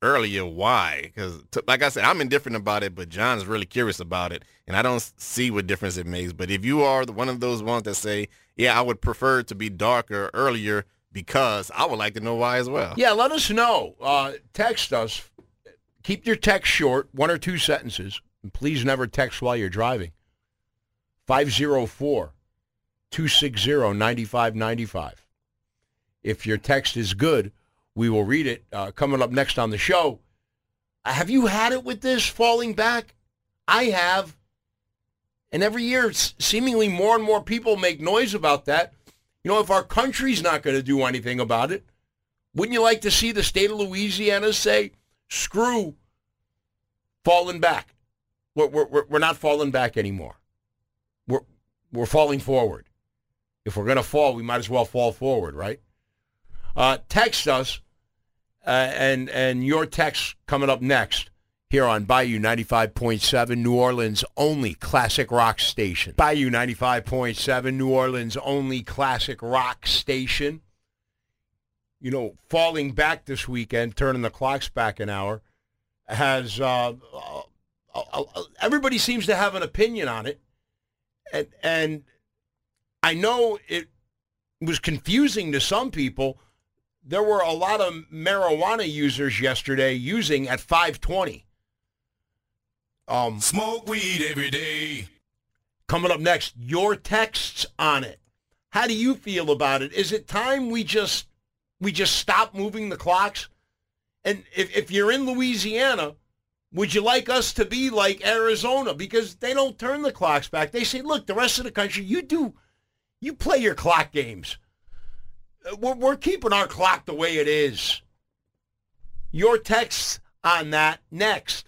earlier, why? Because, like I said, I'm indifferent about it, but John's really curious about it, and I don't see what difference it makes. But if you are the, one of those ones that say, "Yeah, I would prefer to be darker earlier," because I would like to know why as well. Yeah, let us know. Uh, text us. Keep your text short, one or two sentences. And please never text while you're driving. 504 260 9595. If your text is good, we will read it. Uh, coming up next on the show. Have you had it with this falling back? I have. And every year, seemingly more and more people make noise about that. You know, if our country's not going to do anything about it, wouldn't you like to see the state of Louisiana say, screw falling back? We're, we're, we're- not falling back anymore. We're, we're falling forward. If we're going to fall, we might as well fall forward, right? Uh, text us, uh, and, and your text coming up next here on Bayou 95.7, New Orleans' only classic rock station. Bayou 95.7, New Orleans' only classic rock station you know, falling back this weekend, turning the clocks back an hour, has uh, uh, uh, uh, everybody seems to have an opinion on it, and and I know it was confusing to some people. There were a lot of marijuana users yesterday using at 520. Um, Smoke weed every day. Coming up next, your texts on it. How do you feel about it? Is it time we just we just stop moving the clocks? And if, if you're in Louisiana, would you like us to be like Arizona? Because they don't turn the clocks back. They say, look, the rest of the country, you do, you play your clock games. Uh, We're, we're keeping our clock the way it is. Your texts on that next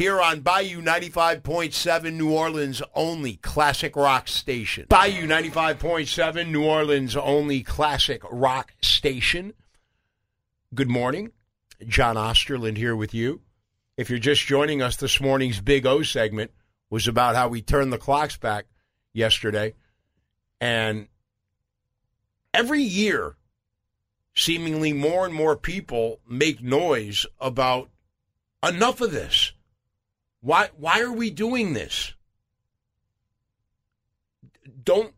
here on Bayou 95.7 New Orleans only classic rock station. Bayou 95.7 New Orleans only classic rock station. Good morning. John Osterland here with you. If you're just joining us, this morning's Big O segment was about how we turned the clocks back yesterday. And every year, seemingly more and more people make noise about enough of this. Why why are we doing this? Don't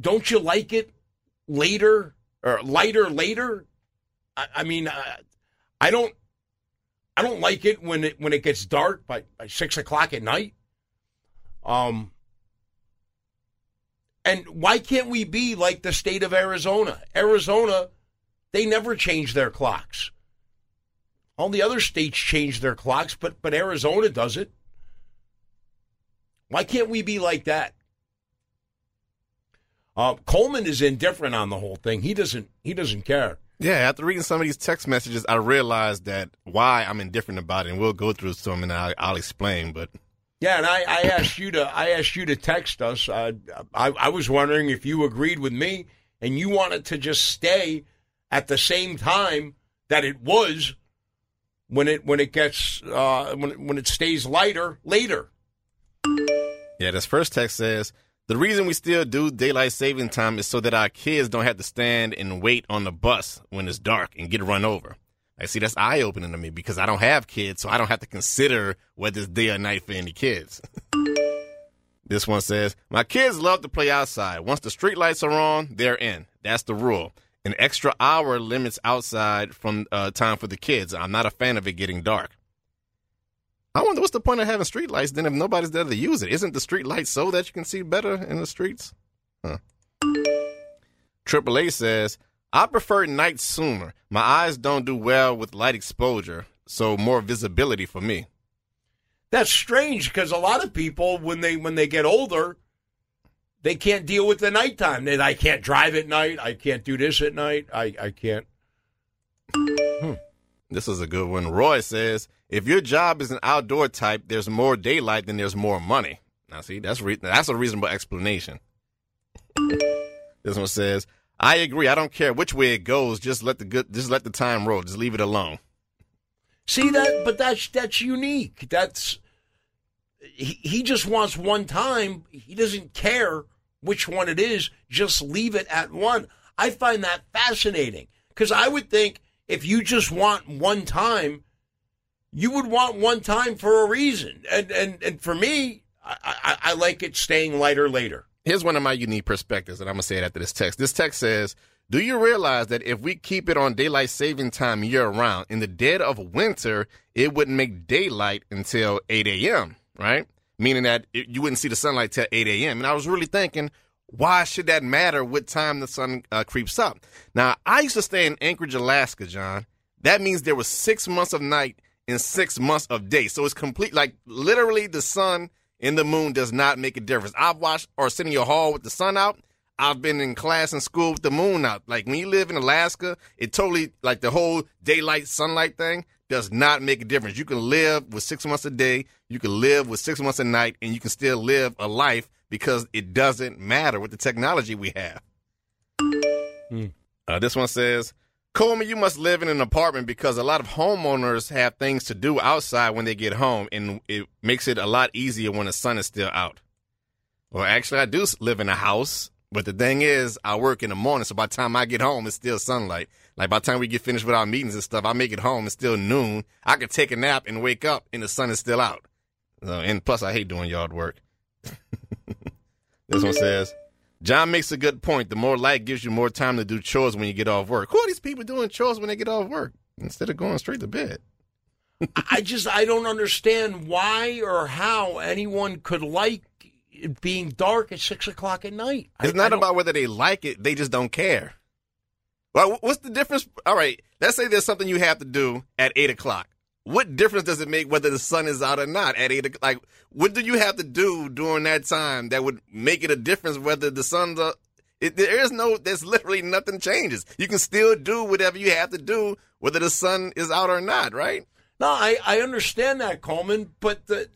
don't you like it later or lighter later? I, I mean, uh, I don't I don't like it when it when it gets dark by, by six o'clock at night. Um, and why can't we be like the state of Arizona? Arizona, they never change their clocks. All the other states change their clocks, but but Arizona does it. Why can't we be like that? Uh, Coleman is indifferent on the whole thing. He doesn't he doesn't care. Yeah, after reading some of these text messages, I realized that why I'm indifferent about it, and we'll go through some and I'll, I'll explain. But Yeah, and I, I asked you to I asked you to text us. Uh, I I was wondering if you agreed with me and you wanted to just stay at the same time that it was when it when it gets uh, when it, when it stays lighter later. yeah, this first text says the reason we still do daylight saving time is so that our kids don't have to stand and wait on the bus when it's dark and get run over. I see that's eye opening to me because I don't have kids, so I don't have to consider whether it's day or night for any kids. this one says, My kids love to play outside. Once the street lights are on, they're in. That's the rule. An extra hour limits outside from uh, time for the kids. I'm not a fan of it getting dark. I wonder what's the point of having street lights then if nobody's there to use it? Isn't the street light so that you can see better in the streets? Huh. Triple A says, I prefer night sooner. My eyes don't do well with light exposure, so more visibility for me. That's strange because a lot of people when they when they get older, they can't deal with the nighttime. They I can't drive at night. I can't do this at night. I I can't. Hmm. This is a good one. Roy says, if your job is an outdoor type, there's more daylight than there's more money. Now, see, that's re- that's a reasonable explanation. this one says, I agree. I don't care which way it goes. Just let the good, just let the time roll. Just leave it alone. See that, but that's that's unique. That's he, just wants one time. He doesn't care which one it is. Just leave it at one. I find that fascinating because I would think if you just want one time, you would want one time for a reason. And and and for me, I, I, I like it staying lighter later. Here's one of my unique perspectives, and I'm gonna say it after this text. This text says, "Do you realize that if we keep it on daylight saving time year round, in the dead of winter, it wouldn't make daylight until 8 a.m. Right? Meaning that it, you wouldn't see the sunlight till 8 a.m. And I was really thinking, why should that matter? What time the sun uh, creeps up? Now, I used to stay in Anchorage, Alaska, John. That means there was six months of night and six months of day. So it's complete, like literally the sun and the moon does not make a difference. I've watched Arsenio Hall with the sun out. I've been in class in school with the moon out. Like when you live in Alaska, it totally, like the whole daylight sunlight thing does not make a difference. You can live with six months a day, you can live with six months a night, and you can still live a life because it doesn't matter with the technology we have. Uh, this one says, Coleman, you must live in an apartment because a lot of homeowners have things to do outside when they get home, and it makes it a lot easier when the sun is still out. Well, actually, I do live in a house, but the thing is, I work in the morning, so by the time I get home, it's still sunlight. Like by the time we get finished with our meetings and stuff, I make it home, it's still noon. I could take a nap and wake up, and the sun is still out. So, and plus, I hate doing yard work. this one says, John makes a good point. The more light gives you more time to do chores when you get off work. Who are these people doing chores when they get off work instead of going straight to bed? I just I don't understand why or how anyone could like it being dark at six o'clock at night. It's I- not I about whether they like it; they just don't care. Well, what's the difference? All right, let's say there's something you have to do at eight o'clock. What difference does it make whether the sun is out or not at eight? o'clock? Like, what do you have to do during that time that would make it a difference whether the sun's up? It, there is no. There's literally nothing changes. You can still do whatever you have to do whether the sun is out or not. Right? No, I, I understand that, Coleman, but the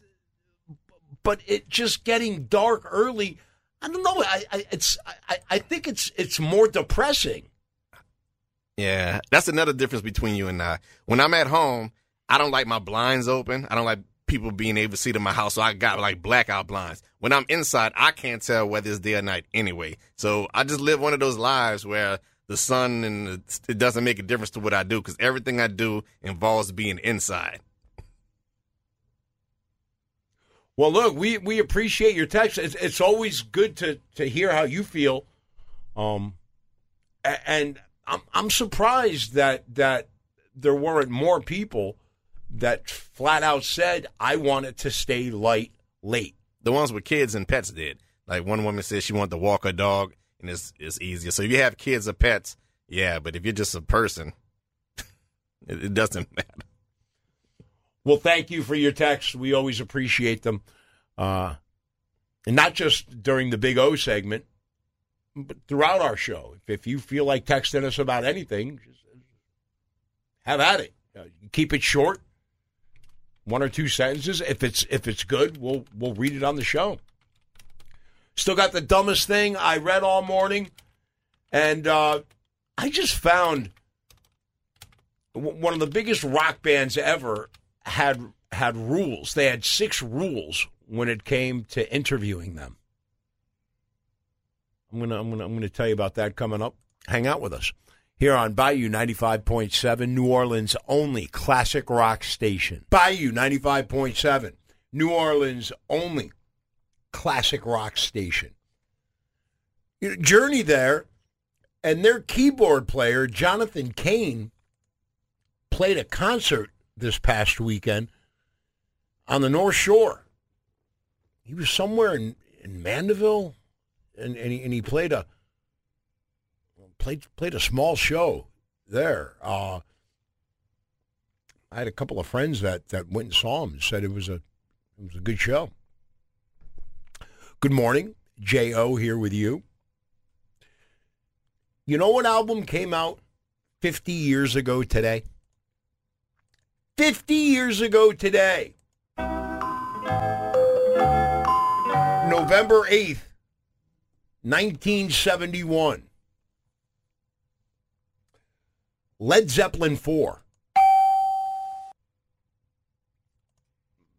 but it just getting dark early. I don't know. I, I it's I, I think it's it's more depressing. Yeah, that's another difference between you and I. When I'm at home, I don't like my blinds open. I don't like people being able to see to my house, so I got like blackout blinds. When I'm inside, I can't tell whether it's day or night anyway. So I just live one of those lives where the sun and the, it doesn't make a difference to what I do because everything I do involves being inside. Well, look, we, we appreciate your text. It's, it's always good to, to hear how you feel. Um, and I'm I'm surprised that that there weren't more people that flat out said I wanted to stay light late. The ones with kids and pets did. Like one woman said she wanted to walk her dog, and it's it's easier. So if you have kids or pets, yeah. But if you're just a person, it, it doesn't matter. Well, thank you for your texts. We always appreciate them. Uh, and not just during the Big O segment, throughout our show. If, if you feel like texting us about anything, have at it. Uh, keep it short, one or two sentences. If it's if it's good, we'll we'll read it on the show. Still got the dumbest thing I read all morning, and uh, I just found w- one of the biggest rock bands ever had had rules. They had six rules when it came to interviewing them. I'm gonna I'm gonna I'm gonna tell you about that coming up. Hang out with us here on Bayou 95.7, New Orleans' only classic rock station. Bayou 95.7, New Orleans' only classic rock station. You know, Journey there, and their keyboard player Jonathan Cain played a concert this past weekend on the North Shore. He was somewhere in, in Mandeville, and, and, he, and he played a played played a small show there. Uh, I had a couple of friends that, that went and saw him and said it was a it was a good show. Good morning, J O here with you. You know what album came out 50 years ago today? 50 years ago today. November 8th, 1971. Led Zeppelin 4.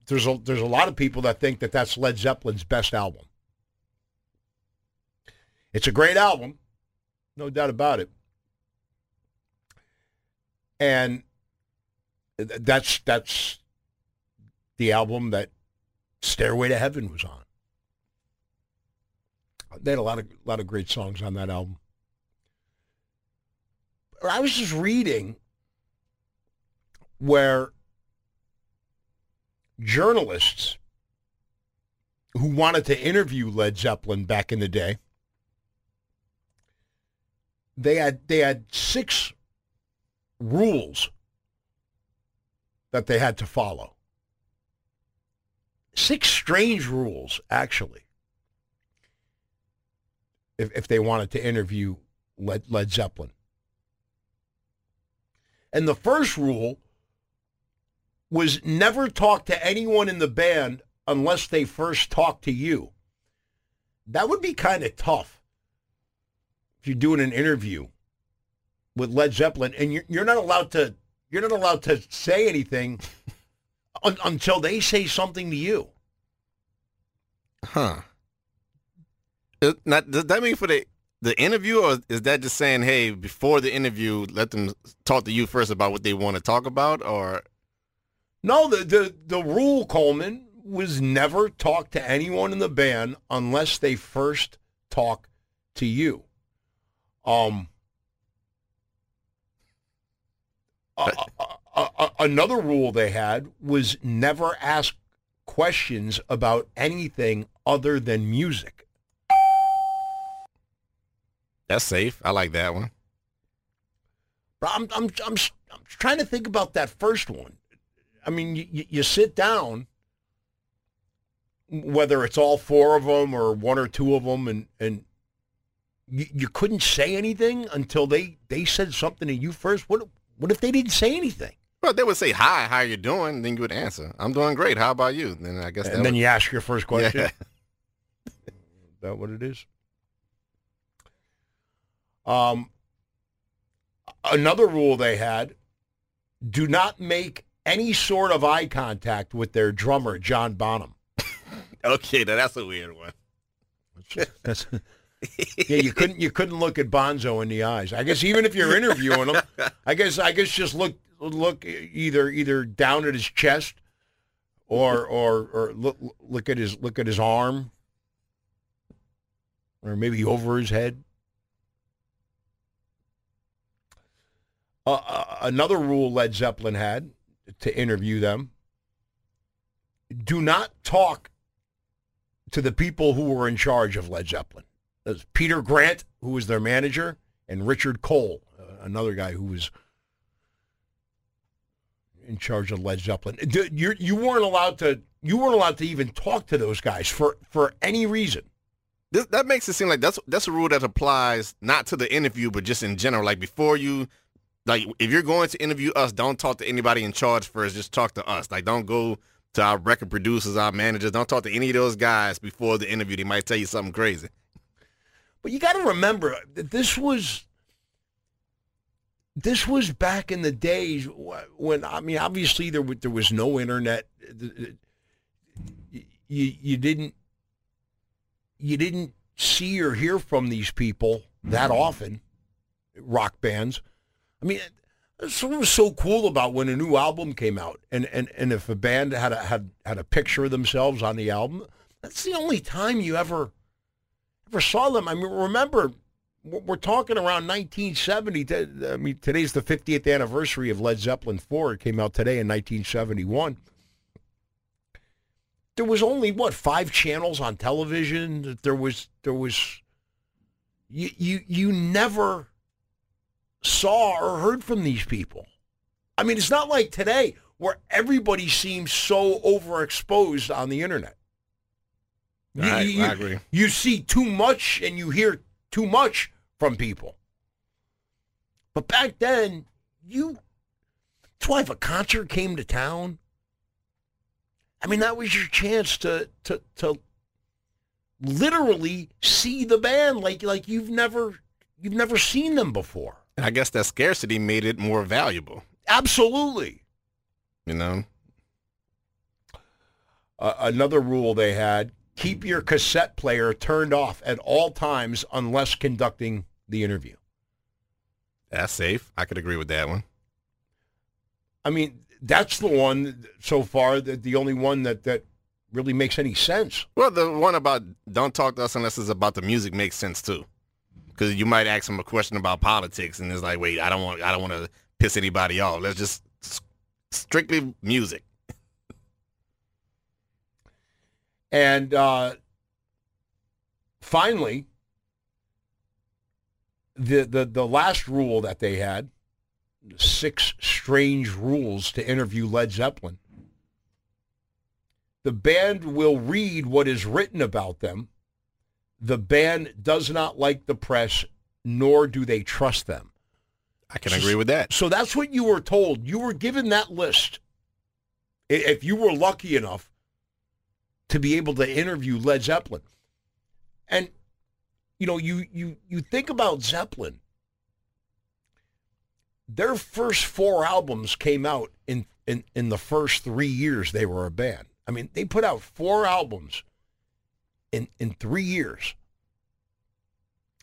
There's a, there's a lot of people that think that that's Led Zeppelin's best album. It's a great album, no doubt about it. And that's that's the album that Stairway to Heaven was on. They had a lot of lot of great songs on that album. I was just reading where journalists who wanted to interview Led Zeppelin back in the day they had they had six rules that they had to follow. Six strange rules, actually. If if they wanted to interview Led, Led Zeppelin. And the first rule was never talk to anyone in the band unless they first talk to you. That would be kind of tough if you're doing an interview with Led Zeppelin and you're, you're not allowed to you're not allowed to say anything un, until they say something to you. Huh. Now, does that mean for the the interview, or is that just saying, hey, before the interview, let them talk to you first about what they want to talk about, or No, the, the, the rule, Coleman, was never talk to anyone in the band unless they first talk to you. Um, uh, uh, another rule they had was never ask questions about anything other than music. That's safe. I like that one. But I'm I'm I'm I'm trying to think about that first one. I mean, you, you sit down, whether it's all four of them or one or two of them, and and you, you couldn't say anything until they they said something to you first. What what if they didn't say anything? Well, they would say hi, how you doing? Then you would answer, I'm doing great. How about you? Then I guess. And that then would- you ask your first question. Yeah. Is that what it is? Um, another rule they had: do not make any sort of eye contact with their drummer, John Bonham. Okay, now that's a weird one. That's, yeah, you couldn't you couldn't look at Bonzo in the eyes. I guess even if you're interviewing him, I guess I guess just look look either either down at his chest or or or look look at his look at his arm or maybe over his head. Uh, another rule Led Zeppelin had to interview them: do not talk to the people who were in charge of Led Zeppelin. There's Peter Grant, who was their manager, and Richard Cole, uh, another guy who was in charge of Led Zeppelin. You you weren't allowed to you weren't allowed to even talk to those guys for for any reason. This, that makes it seem like that's that's a rule that applies not to the interview, but just in general. Like before you, like if you're going to interview us, don't talk to anybody in charge first. Just talk to us. Like don't go to our record producers, our managers. Don't talk to any of those guys before the interview. They might tell you something crazy. But you got to remember that this was this was back in the days when I mean, obviously there there was no internet. You you didn't you didn't see or hear from these people that often. Rock bands. I mean, what was so cool about when a new album came out, and and and if a band had a had had a picture of themselves on the album, that's the only time you ever ever saw them. I mean, remember, we're we're talking around 1970. I mean, today's the 50th anniversary of Led Zeppelin 4. It came out today in 1971. There was only what five channels on television. There was there was you you you never saw or heard from these people. I mean, it's not like today where everybody seems so overexposed on the internet. You- I- you- I agree. You see too much and you hear too much from people. But back then, you that's why if a concert came to town, I mean that was your chance to to to literally see the band like like you've never you've never seen them before. And I guess that scarcity made it more valuable. Absolutely. You know. Uh, another rule they had keep your cassette player turned off at all times unless conducting the interview. That's safe. I could agree with that one. I mean, that's the one so far that the only one that that really makes any sense. Well, the one about don't talk to us unless it's about the music makes sense too, because you might ask them a question about politics, and it's like, wait, I don't want, I don't want to piss anybody off. Let's just strictly music. And uh, finally, the, the the last rule that they had, six strange rules to interview Led Zeppelin. The band will read what is written about them. The band does not like the press, nor do they trust them. I can agree with that. So that's what you were told. You were given that list. If you were lucky enough to be able to interview Led Zeppelin. And you know, you you you think about Zeppelin. Their first four albums came out in in in the first 3 years they were a band. I mean, they put out four albums in in 3 years.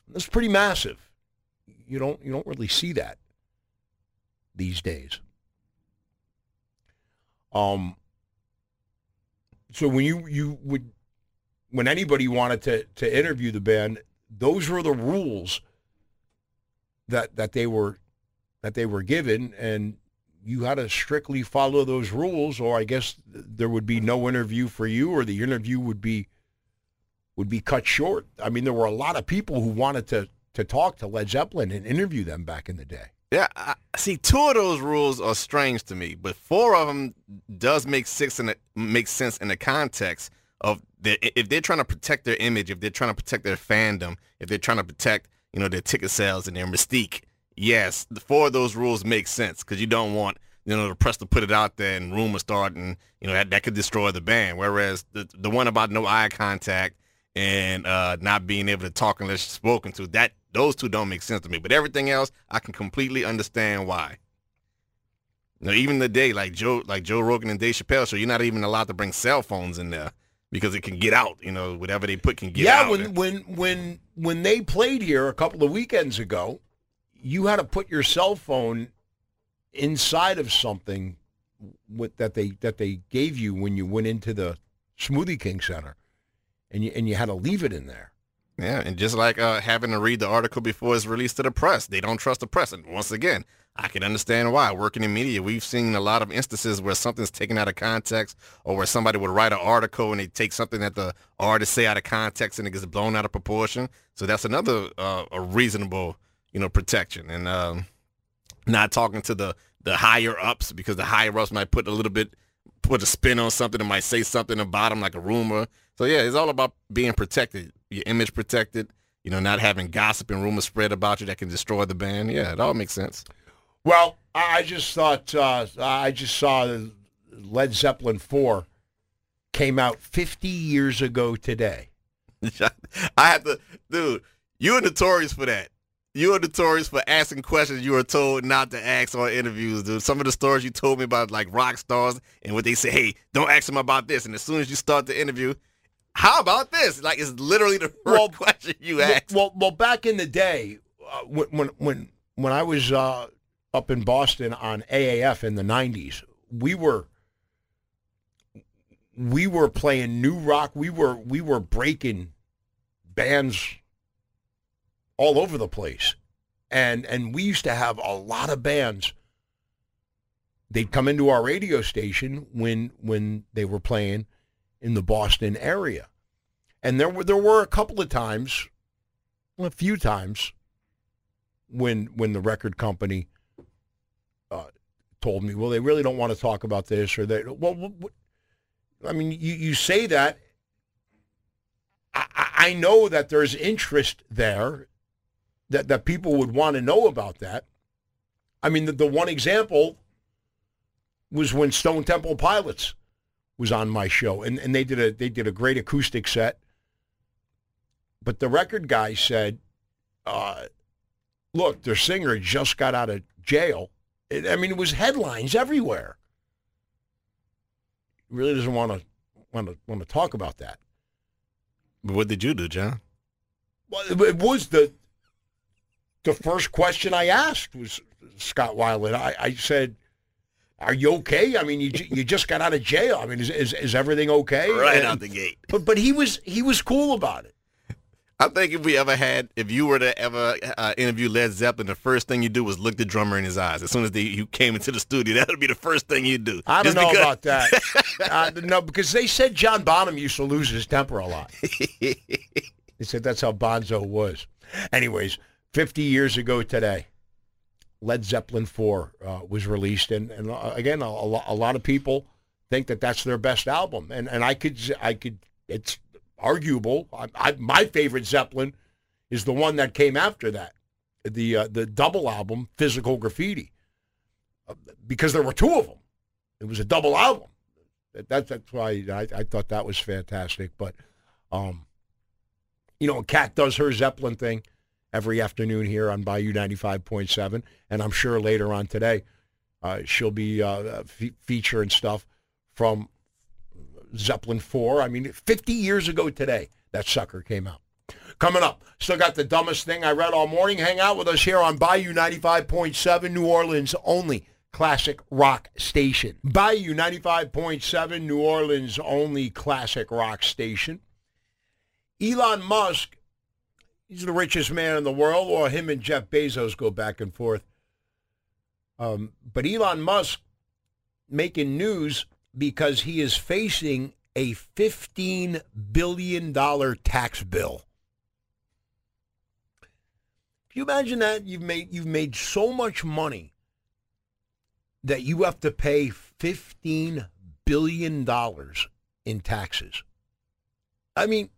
That's pretty massive. You don't you don't really see that these days. Um so when you you would when anybody wanted to to interview the band, those were the rules that that they were that they were given and you had to strictly follow those rules, or I guess there would be no interview for you, or the interview would be would be cut short. I mean, there were a lot of people who wanted to to talk to Led Zeppelin and interview them back in the day. Yeah, I, see, two of those rules are strange to me, but four of them does make sense in the, make sense in the context of the, if they're trying to protect their image, if they're trying to protect their fandom, if they're trying to protect you know their ticket sales and their mystique. Yes, the four of those rules make sense because you don't want you know the press to put it out there and rumors start and you know that, that could destroy the band. Whereas the the one about no eye contact and uh, not being able to talk unless spoken to that those two don't make sense to me. But everything else, I can completely understand why. You know, even the day like Joe, like Joe Rogan and Dave Chappelle show, you're not even allowed to bring cell phones in there because it can get out. You know, whatever they put can get yeah, out. Yeah, when when when when they played here a couple of weekends ago, you had to put your cell phone inside of something with, that they that they gave you when you went into the Smoothie King Center, and you and you had to leave it in there. Yeah, and just like uh, having to read the article before it's released to the press, they don't trust the press. And once again, I can understand why. Working in media, we've seen a lot of instances where something's taken out of context, or where somebody would write an article and they take something that the artist say out of context and it gets blown out of proportion. So that's another uh, a reasonable, you know, protection. And um, not talking to the the higher ups because the higher ups might put a little bit put a spin on something and might say something about them like a rumor. So yeah, it's all about being protected, your image protected. You know, not having gossip and rumors spread about you that can destroy the band. Yeah, it all makes sense. Well, I just thought uh, I just saw Led Zeppelin four came out 50 years ago today. I have to, dude. You are notorious for that. You are notorious for asking questions you were told not to ask on interviews, dude. Some of the stories you told me about, like rock stars, and what they say, hey, don't ask them about this. And as soon as you start the interview, how about this? Like it's literally the first well, question you ask. Well, well, back in the day, uh, when when when I was uh, up in Boston on AAF in the '90s, we were we were playing new rock. We were we were breaking bands all over the place. And and we used to have a lot of bands. They'd come into our radio station when when they were playing in the Boston area. And there were there were a couple of times, a few times when when the record company uh, told me, well, they really don't want to talk about this or that. Well, what, I mean, you, you say that. I, I know that there's interest there that, that people would want to know about that. I mean, the, the one example was when Stone Temple Pilots was on my show, and, and they did a they did a great acoustic set. But the record guy said, uh, "Look, their singer just got out of jail. It, I mean, it was headlines everywhere. Really doesn't want to want to want to talk about that." But what did you do, John? Well, it was the the first question I asked was Scott Weiland. I, I said, "Are you okay? I mean, you you just got out of jail. I mean, is is, is everything okay?" Right and, out the gate. But but he was he was cool about it. I think if we ever had, if you were to ever uh, interview Led Zeppelin, the first thing you do was look the drummer in his eyes. As soon as they, you came into the studio, that would be the first thing you'd do. I don't know because... about that. uh, no, because they said John Bonham used to lose his temper a lot. they said that's how Bonzo was. Anyways, 50 years ago today, Led Zeppelin 4 uh, was released. And, and uh, again, a, a, lot of people think that that's their best album. And, and I could, I could, it's arguable. I, I, my favorite Zeppelin is the one that came after that, the, uh, the double album, Physical Graffiti, uh, because there were two of them. It was a double album. That, that's why I, I thought that was fantastic. But, um, you know, Cat does her Zeppelin thing every afternoon here on Bayou 95.7. And I'm sure later on today, uh, she'll be uh, fe- featuring stuff from Zeppelin 4. I mean, 50 years ago today, that sucker came out. Coming up, still got the dumbest thing I read all morning. Hang out with us here on Bayou 95.7, New Orleans only classic rock station. Bayou 95.7, New Orleans only classic rock station. Elon Musk he's the richest man in the world, or him and Jeff Bezos go back and forth. Um, but Elon Musk making news because he is facing a $15 billion tax bill. Can you imagine that? You've made, you've made so much money that you have to pay $15 billion in taxes. I mean,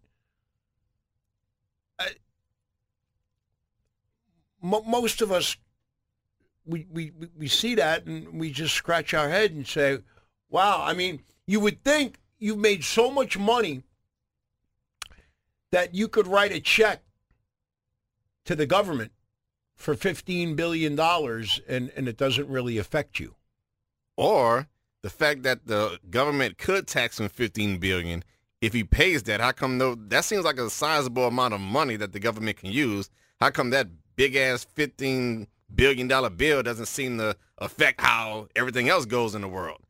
mo- most of us, we, we, we see that and we just scratch our head and say, wow, I mean, you would think you've made so much money that you could write a check to the government for $15 billion and, and it doesn't really affect you. Or the fact that the government could tax him 15 billion if he pays that. How come no? That seems like a sizable amount of money that the government can use. How come that big ass 15 billion dollar bill doesn't seem to affect how everything else goes in the world?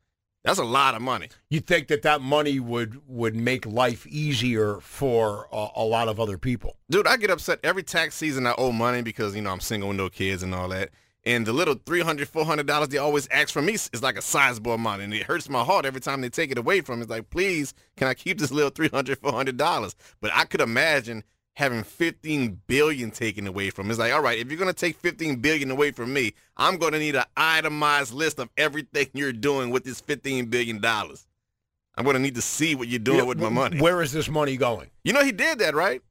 That's a lot of money. You think that that money would would make life easier for a, a lot of other people? Dude, I get upset every tax season. I owe money because you know I'm single with no kids and all that. And the little $300, $400 they always ask from me is like a sizable amount. And it hurts my heart every time they take it away from me. It's like, please, can I keep this little $300, $400? But I could imagine having 15 billion taken away from. It's like, all right, if you're going to take 15 billion away from me, I'm going to need an itemized list of everything you're doing with this 15 billion dollars. I'm going to need to see what you're doing You know, with my money. Where is this money going? You know he did that, right?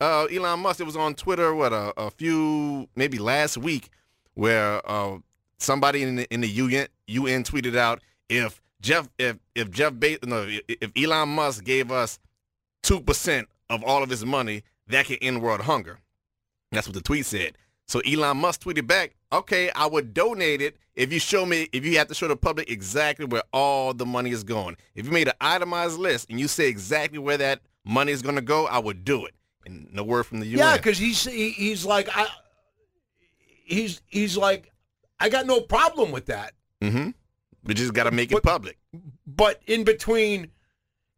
Uh, Elon Musk. It was on Twitter. What a, a few maybe last week, where uh, somebody in the in the UN UN tweeted out if Jeff if if Jeff Be- no if Elon Musk gave us two percent of all of his money, that can end world hunger. That's what the tweet said. So Elon Musk tweeted back, "Okay, I would donate it if you show me if you have to show the public exactly where all the money is going. If you made an itemized list and you say exactly where that money is going to go, I would do it." And no word from the UN. Yeah, because he's he, he's like I he's he's like I got no problem with that. Mm-hmm. We just got to make it public. But in between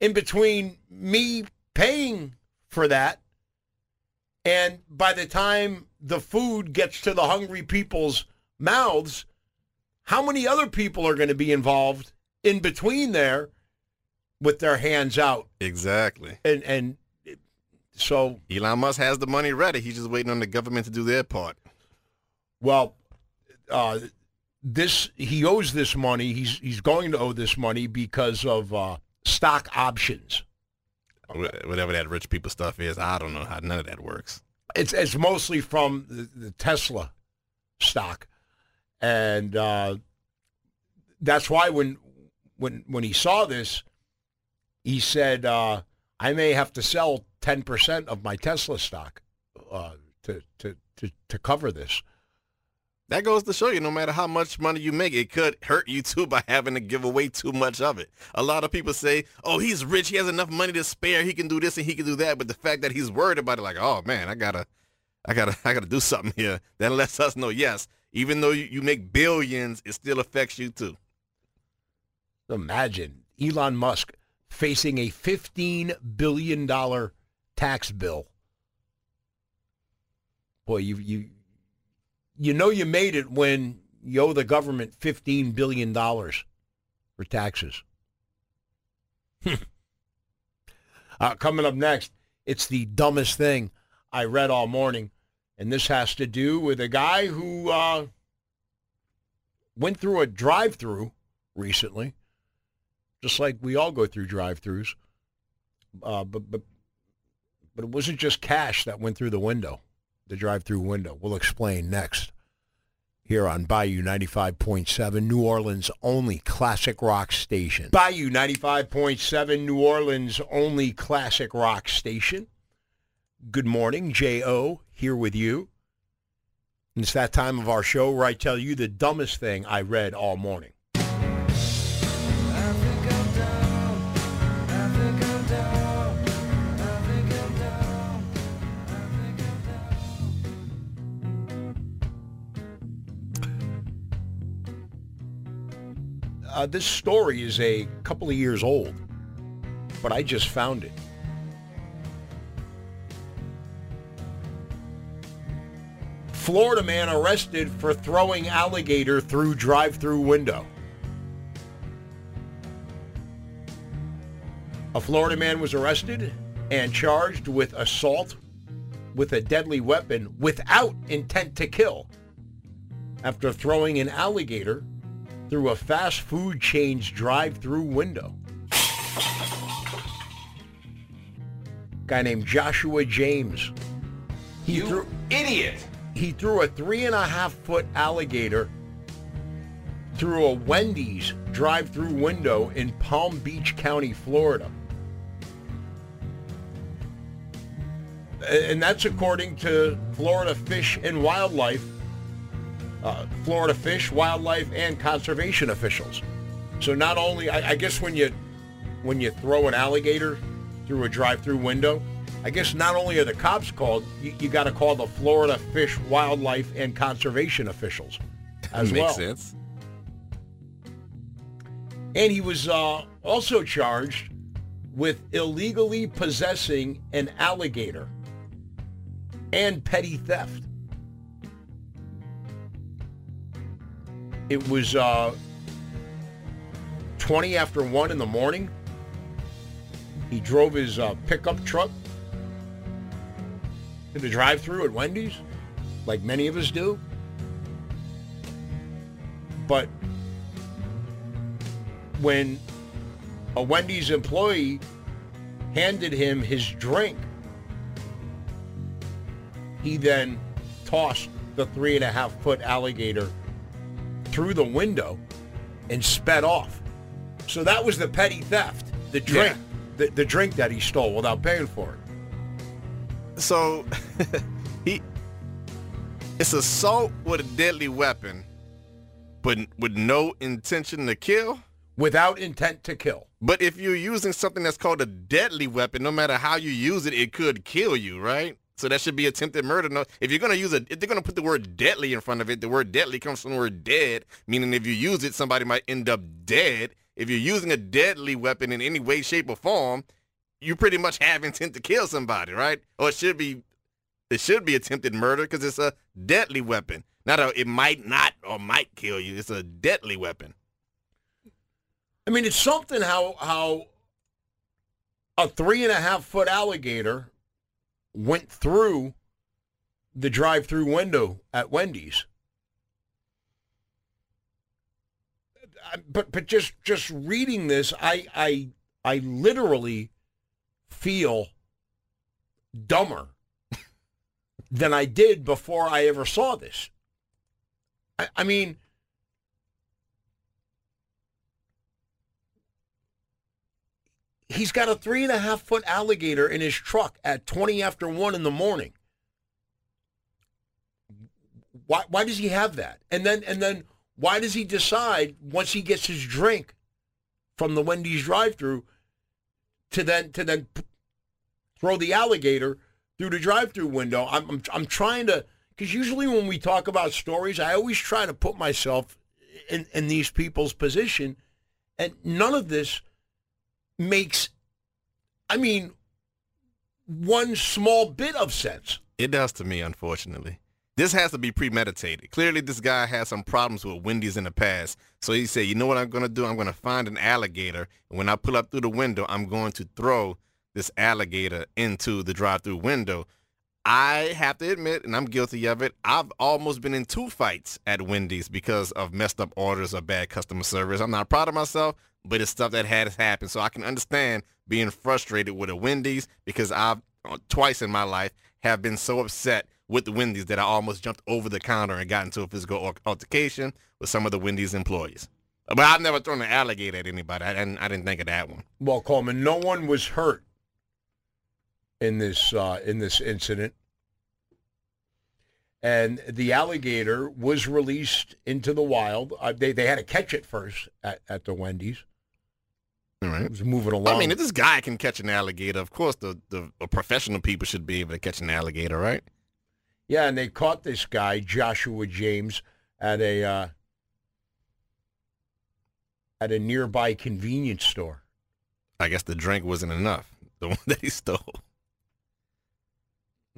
in between me paying for that and by the time the food gets to the hungry people's mouths, how many other people are going to be involved in between there with their hands out? Exactly. And and so Elon Musk has the money ready. He's just waiting on the government to do their part. Well, uh, this he owes this money. He's he's going to owe this money because of uh, stock options. Wh- Whatever that rich people stuff is, I don't know how none of that works. It's it's mostly from the, the Tesla stock, and uh, that's why when when when he saw this, he said, uh, "I may have to sell ten percent of my Tesla stock uh, to, to to to cover this." That goes to show you, no matter how much money you make, it could hurt you too by having to give away too much of it. A lot of people say, "Oh, he's rich; he has enough money to spare. He can do this and he can do that." But the fact that he's worried about it, like, "Oh man, I gotta, I gotta, I gotta do something here," that lets us know, yes, even though you, you make billions, it still affects you too. Imagine Elon Musk facing a $15 billion tax bill. Boy, you, you, you know you made it when you owe the government $15 billion for taxes. uh, coming up next, it's the dumbest thing I read all morning. And this has to do with a guy who uh, went through a drive-through recently just like we all go through drive-throughs. Uh, but but but it wasn't just cash that went through the window, the drive-through window. We'll explain next here on Bayou 95.7, New Orleans' only classic rock station. Bayou 95.7, New Orleans' only classic rock station. Good morning, J.O. here with you. It's that time of our show where I tell you the dumbest thing I read all morning. Uh, this story is a couple of years old, but I just found it. Florida man arrested for throwing alligator through drive-through window. A Florida man was arrested and charged with assault with a deadly weapon without intent to kill after throwing an alligator through a fast food chain's drive-through window. Guy named Joshua James. He You threw, idiot. he threw a three and a half foot alligator through a Wendy's drive-through window in Palm Beach County, Florida. And that's according to Florida Fish and Wildlife, uh, Florida Fish, Wildlife, and Conservation officials. So not only, I, I guess when you when you throw an alligator through a drive-through window, I guess not only are the cops called, you, you got to call the Florida Fish, Wildlife, and Conservation officials as Makes well. sense. And he was uh, also charged with illegally possessing an alligator and petty theft. It was uh, 20 after 1 in the morning. He drove his uh, pickup truck to the drive-through at Wendy's, like many of us do. But when a Wendy's employee handed him his drink, he then tossed the three and a half foot alligator through the window and sped off. So that was the petty theft, the drink, the, the drink that he stole without paying for it. So he it's assault with a deadly weapon, but with no intention to kill. Without intent to kill. But if you're using something that's called a deadly weapon, no matter how you use it, it could kill you, right? So that should be attempted murder. No, if you're gonna use it, if they're gonna put the word deadly in front of it, the word deadly comes from the word dead, meaning if you use it, somebody might end up dead. If you're using a deadly weapon in any way, shape, or form, you pretty much have intent to kill somebody, right? Or it should be, it should be attempted murder because it's a deadly weapon. Not a, it might not or might kill you. It's a deadly weapon. I mean, it's something how how a three and a half foot alligator went through the drive-through window at Wendy's. But but just just reading this, I I I literally feel dumber than I did before I ever saw this. I, I mean. He's got a three and a half foot alligator in his truck at 20 after 1 in the morning. Why, why does he have that? And then and then why does he decide once he gets his drink from the wendy's drive-through to then to then throw the alligator through the drive-through window? I'm, I'm, I'm trying to because usually when we talk about stories i always try to put myself in, in these people's position and none of this makes, I mean, one small bit of sense. It does to me, unfortunately. This has to be premeditated. Clearly, this guy had some problems with Wendy's in the past. So he said, you know what I'm going to do? I'm going to find an alligator. And when I pull up through the window, I'm going to throw this alligator into the drive through window. I have to admit, and I'm guilty of it, I've almost been in two fights at Wendy's because of messed up orders or bad customer service. I'm not proud of myself, but it's stuff that has happened. So I can understand being frustrated with a Wendy's because I've uh, twice in my life have been so upset with the Wendy's that I almost jumped over the counter and got into a physical altercation with some of the Wendy's employees. But I've never thrown an alligator at anybody. I didn't, I didn't think of that one. Well, Coleman, no one was hurt in this uh, in this incident, and the alligator was released into the wild. Uh, they they had to catch it first at, at the Wendy's. All right. It was moving along. I mean, if this guy can catch an alligator, of course the, the, the professional people should be able to catch an alligator, right? Yeah, and they caught this guy Joshua James at a uh, at a nearby convenience store. I guess the drink wasn't enough. The one that he stole.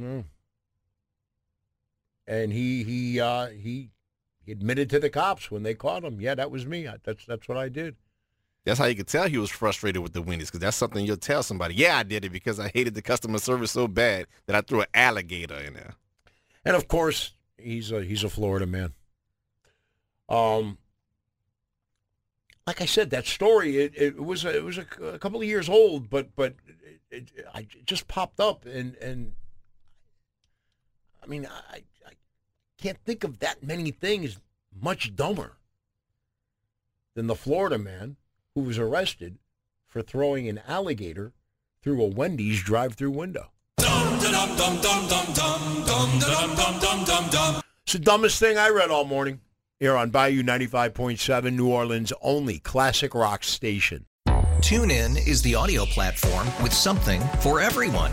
Mm. And he he uh, he admitted to the cops when they caught him. Yeah, that was me. I, that's that's what I did. That's how you could tell he was frustrated with the Wendy's because that's something you'll tell somebody. Yeah, I did it because I hated the customer service so bad that I threw an alligator in there. And of course, he's a he's a Florida man. Um, like I said, that story it, it was a, it was a, a couple of years old, but but it, it, I, it just popped up, and and I mean I can't think of that many things much dumber than the Florida man who was arrested for throwing an alligator through a Wendy's drive-through window. It's the dumbest thing I read all morning here on Bayou 95.7, New Orleans' only classic rock station. TuneIn is the audio platform with something for everyone.